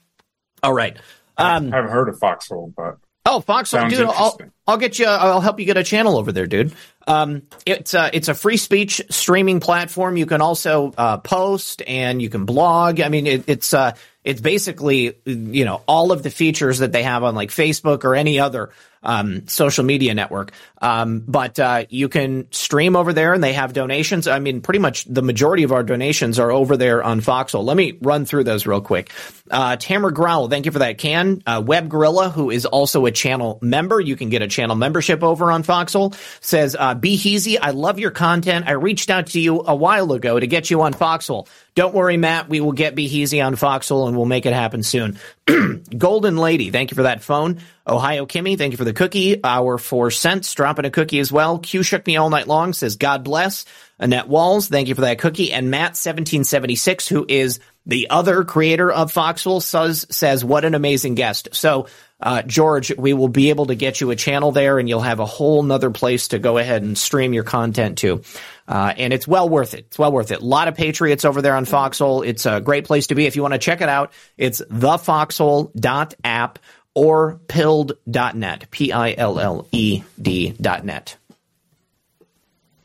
All right. Um, I haven't heard of Foxhole, but oh, Foxhole, dude, I'll, I'll get you. I'll help you get a channel over there, dude. Um, it's a, it's a free speech streaming platform. You can also uh, post and you can blog. I mean, it, it's uh, it's basically you know all of the features that they have on like Facebook or any other um, social media network. Um, but uh, you can stream over there, and they have donations. I mean, pretty much the majority of our donations are over there on Foxhole. Let me run through those real quick. Uh, Tamara Growl, thank you for that. Can uh, Web Gorilla, who is also a channel member, you can get a channel membership over on Foxhole. Says, uh, "Be. I love your content. I reached out to you a while ago to get you on Foxhole. Don't worry, Matt. We will get Behizy on Foxhole and we'll make it happen soon. Golden Lady, thank you for that phone. Ohio Kimmy, thank you for the cookie. Our four cents, dropping a cookie as well. Q shook me all night long, says God bless. Annette Walls, thank you for that cookie. And Matt1776, who is the other creator of Foxhole, says, says, what an amazing guest. So uh, George, we will be able to get you a channel there and you'll have a whole nother place to go ahead and stream your content to. Uh, and it's well worth it. It's well worth it. A lot of Patriots over there on Foxhole. It's a great place to be. If you want to check it out, it's thefoxhole.app or pilled.net. P-I-L-L-E-D dot net.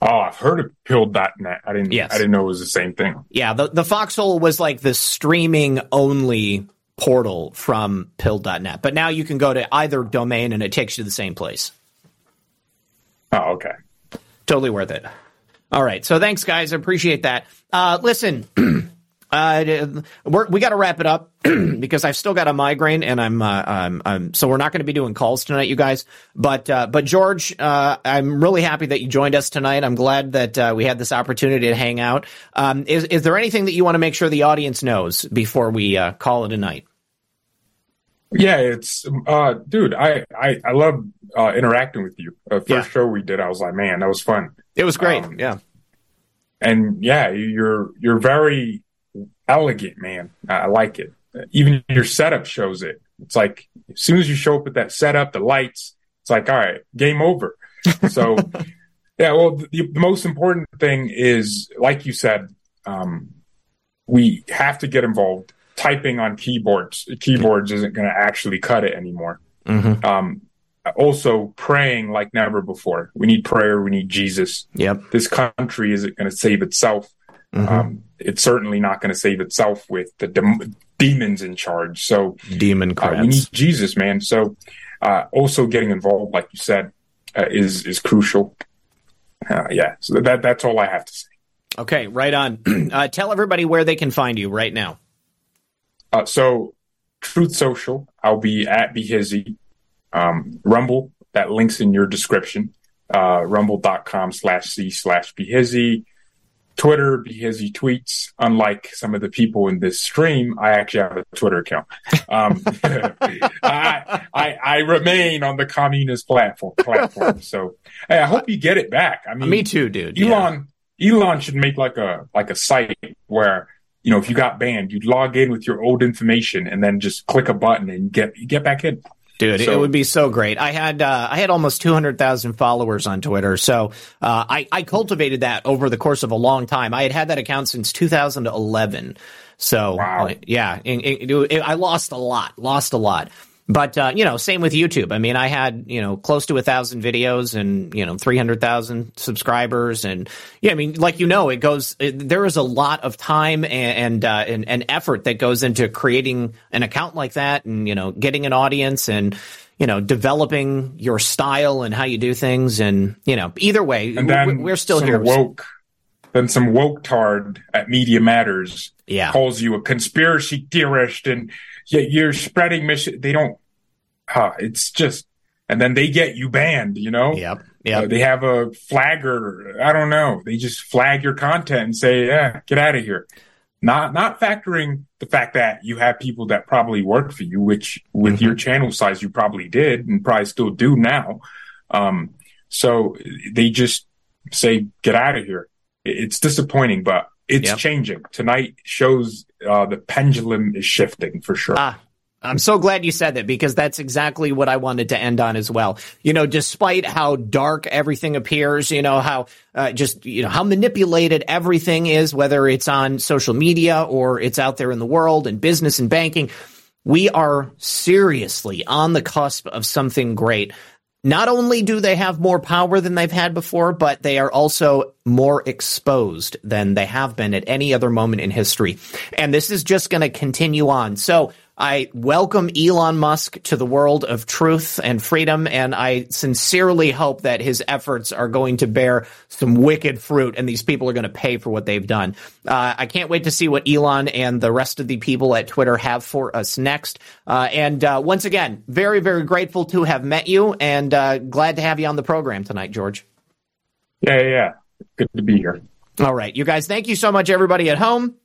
Oh, I've heard of pilled.net. I didn't, yes. I didn't know it was the same thing. Yeah. The, the Foxhole was like the streaming only portal from pill.net. But now you can go to either domain and it takes you to the same place. Oh, okay. Totally worth it. All right. So thanks, guys. I appreciate that. Uh, listen, uh, we got to wrap it up because I've still got a migraine and I'm, uh, I'm, I'm so we're not going to be doing calls tonight, you guys. But, uh, but George, uh, I'm really happy that you joined us tonight. I'm glad that uh, we had this opportunity to hang out. Um, is, is there anything that you want to make sure the audience knows before we uh, call it a night? Yeah, it's uh dude, I I I love uh interacting with you. First yeah. show we did, I was like, man, that was fun. It was great. Um, yeah. And yeah, you're you're very elegant, man. I like it. Even your setup shows it. It's like as soon as you show up with that setup, the lights, it's like, all right, game over. So yeah, well, the, the most important thing is, like you said, um, we have to get involved typing on keyboards keyboards isn't going to actually cut it anymore. Mm-hmm. Um, also praying like never before. We need prayer. We need Jesus. Yep. This country isn't going to save itself. Mm-hmm. Um, it's certainly not going to save itself with the de- demons in charge. So demon uh, we need Jesus, man. So uh, also getting involved, like you said, uh, is is crucial. Uh, yeah. So that that's all I have to say. Okay, right on. Uh, tell everybody where they can find you right now. Uh, so Truth Social, I'll be at Behizy. Um, Rumble, that link's in your description. Uh, rumble.com slash C slash Behizy. Twitter, because he tweets. Unlike some of the people in this stream, I actually have a Twitter account. Um, I, I, I, remain on the communist platform. platform. So hey, I hope you get it back. I mean, me too, dude. Elon, yeah. Elon should make like a like a site where you know, if you got banned, you'd log in with your old information and then just click a button and get get back in. Dude, so, it would be so great. I had uh, I had almost two hundred thousand followers on Twitter, so uh, I I cultivated that over the course of a long time. I had had that account since 2011. So wow. uh, yeah, it, it, it, I lost a lot, lost a lot. But uh, you know, same with YouTube. I mean, I had you know close to a thousand videos and you know three hundred thousand subscribers, and yeah, I mean, like you know, it goes. It, there is a lot of time and and, uh, and and effort that goes into creating an account like that, and you know, getting an audience and you know, developing your style and how you do things, and you know, either way, and then we're still some here. Woke, then some woke tard at Media Matters Yeah. calls you a conspiracy theorist, and you're spreading mis. They don't. Uh, it's just, and then they get you banned. You know. Yep. Yep. Uh, they have a flagger. I don't know. They just flag your content and say, "Yeah, get out of here." Not not factoring the fact that you have people that probably work for you, which with Mm-hmm. your channel size you probably did and probably still do now. Um, so they just say, "Get out of here." It's disappointing, but it's Yep. changing. Tonight shows uh, the pendulum is shifting for sure. Ah, I'm so glad you said that because that's exactly what I wanted to end on as well. You know, despite how dark everything appears, you know, how uh, just, you know, how manipulated everything is, whether it's on social media or it's out there in the world and business and banking, we are seriously on the cusp of something great. Not only do they have more power than they've had before, but they are also more exposed than they have been at any other moment in history. And this is just going to continue on. So I welcome Elon Musk to the world of truth and freedom, and I sincerely hope that his efforts are going to bear some wicked fruit, and these people are going to pay for what they've done. Uh, I can't wait to see what Elon and the rest of the people at Twitter have for us next. Uh, and uh, once again, very, very grateful to have met you, and uh, glad to have you on the program tonight, George. yeah, yeah, yeah. Good to be here. All right, you guys, thank you so much, everybody at home.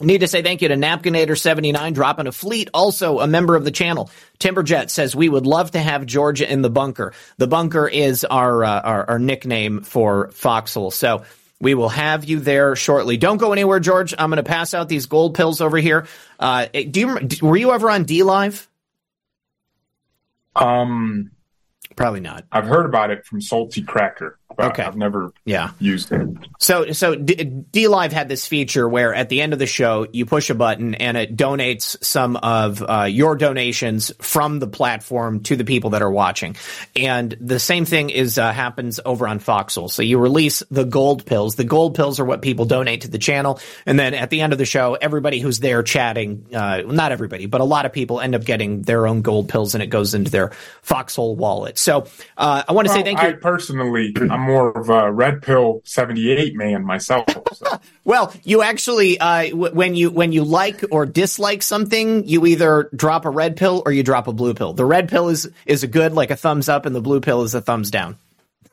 Need to say thank you to Napkinator79 dropping a fleet, also a member of the channel. Timberjet says we would love to have Georgia in the bunker. The bunker is our uh, our, our nickname for Foxhole. So we will have you there shortly. Don't go anywhere, George. I'm going to pass out these gold pills over here. Uh, do you were you ever on D Live? Um, Probably not. I've heard about it from Salty Cracker, Okay. I've never Yeah. used it. So, so D, Live had this feature where at the end of the show, you push a button and it donates some of uh, your donations from the platform to the people that are watching. And the same thing is uh, happens over on Foxhole. So you release the gold pills. The gold pills are what people donate to the channel, and then at the end of the show, everybody who's there chatting, uh, not everybody, but a lot of people end up getting their own gold pills, and it goes into their Foxhole wallet. So uh, I want to say Well, thank I you. personally, I'm more of a red pill 78 man myself. So. Well, you actually, uh, w- when you when you like or dislike something, you either drop a red pill or you drop a blue pill. The red pill is is a good, like a thumbs up, and the blue pill is a thumbs down.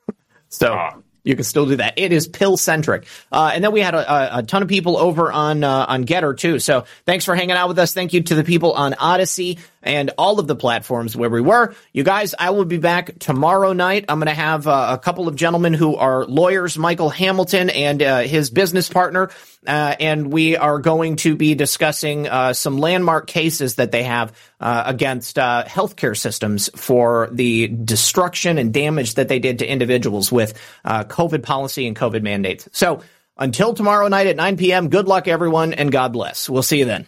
so Ah. you can still do that. It is pill centric. Uh, and then we had a, a, a ton of people over on uh, on GETTR too. So thanks for hanging out with us. Thank you to the people on Odysee and all of the platforms where we were. You guys, I will be back tomorrow night. I'm going to have uh, a couple of gentlemen who are lawyers, Michael Hamilton and uh, his business partner. Uh, and we are going to be discussing uh, some landmark cases that they have uh, against uh, healthcare systems for the destruction and damage that they did to individuals with COVID policy and COVID mandates. So until tomorrow night at 9 p.m., good luck, everyone, and God bless. We'll see you then.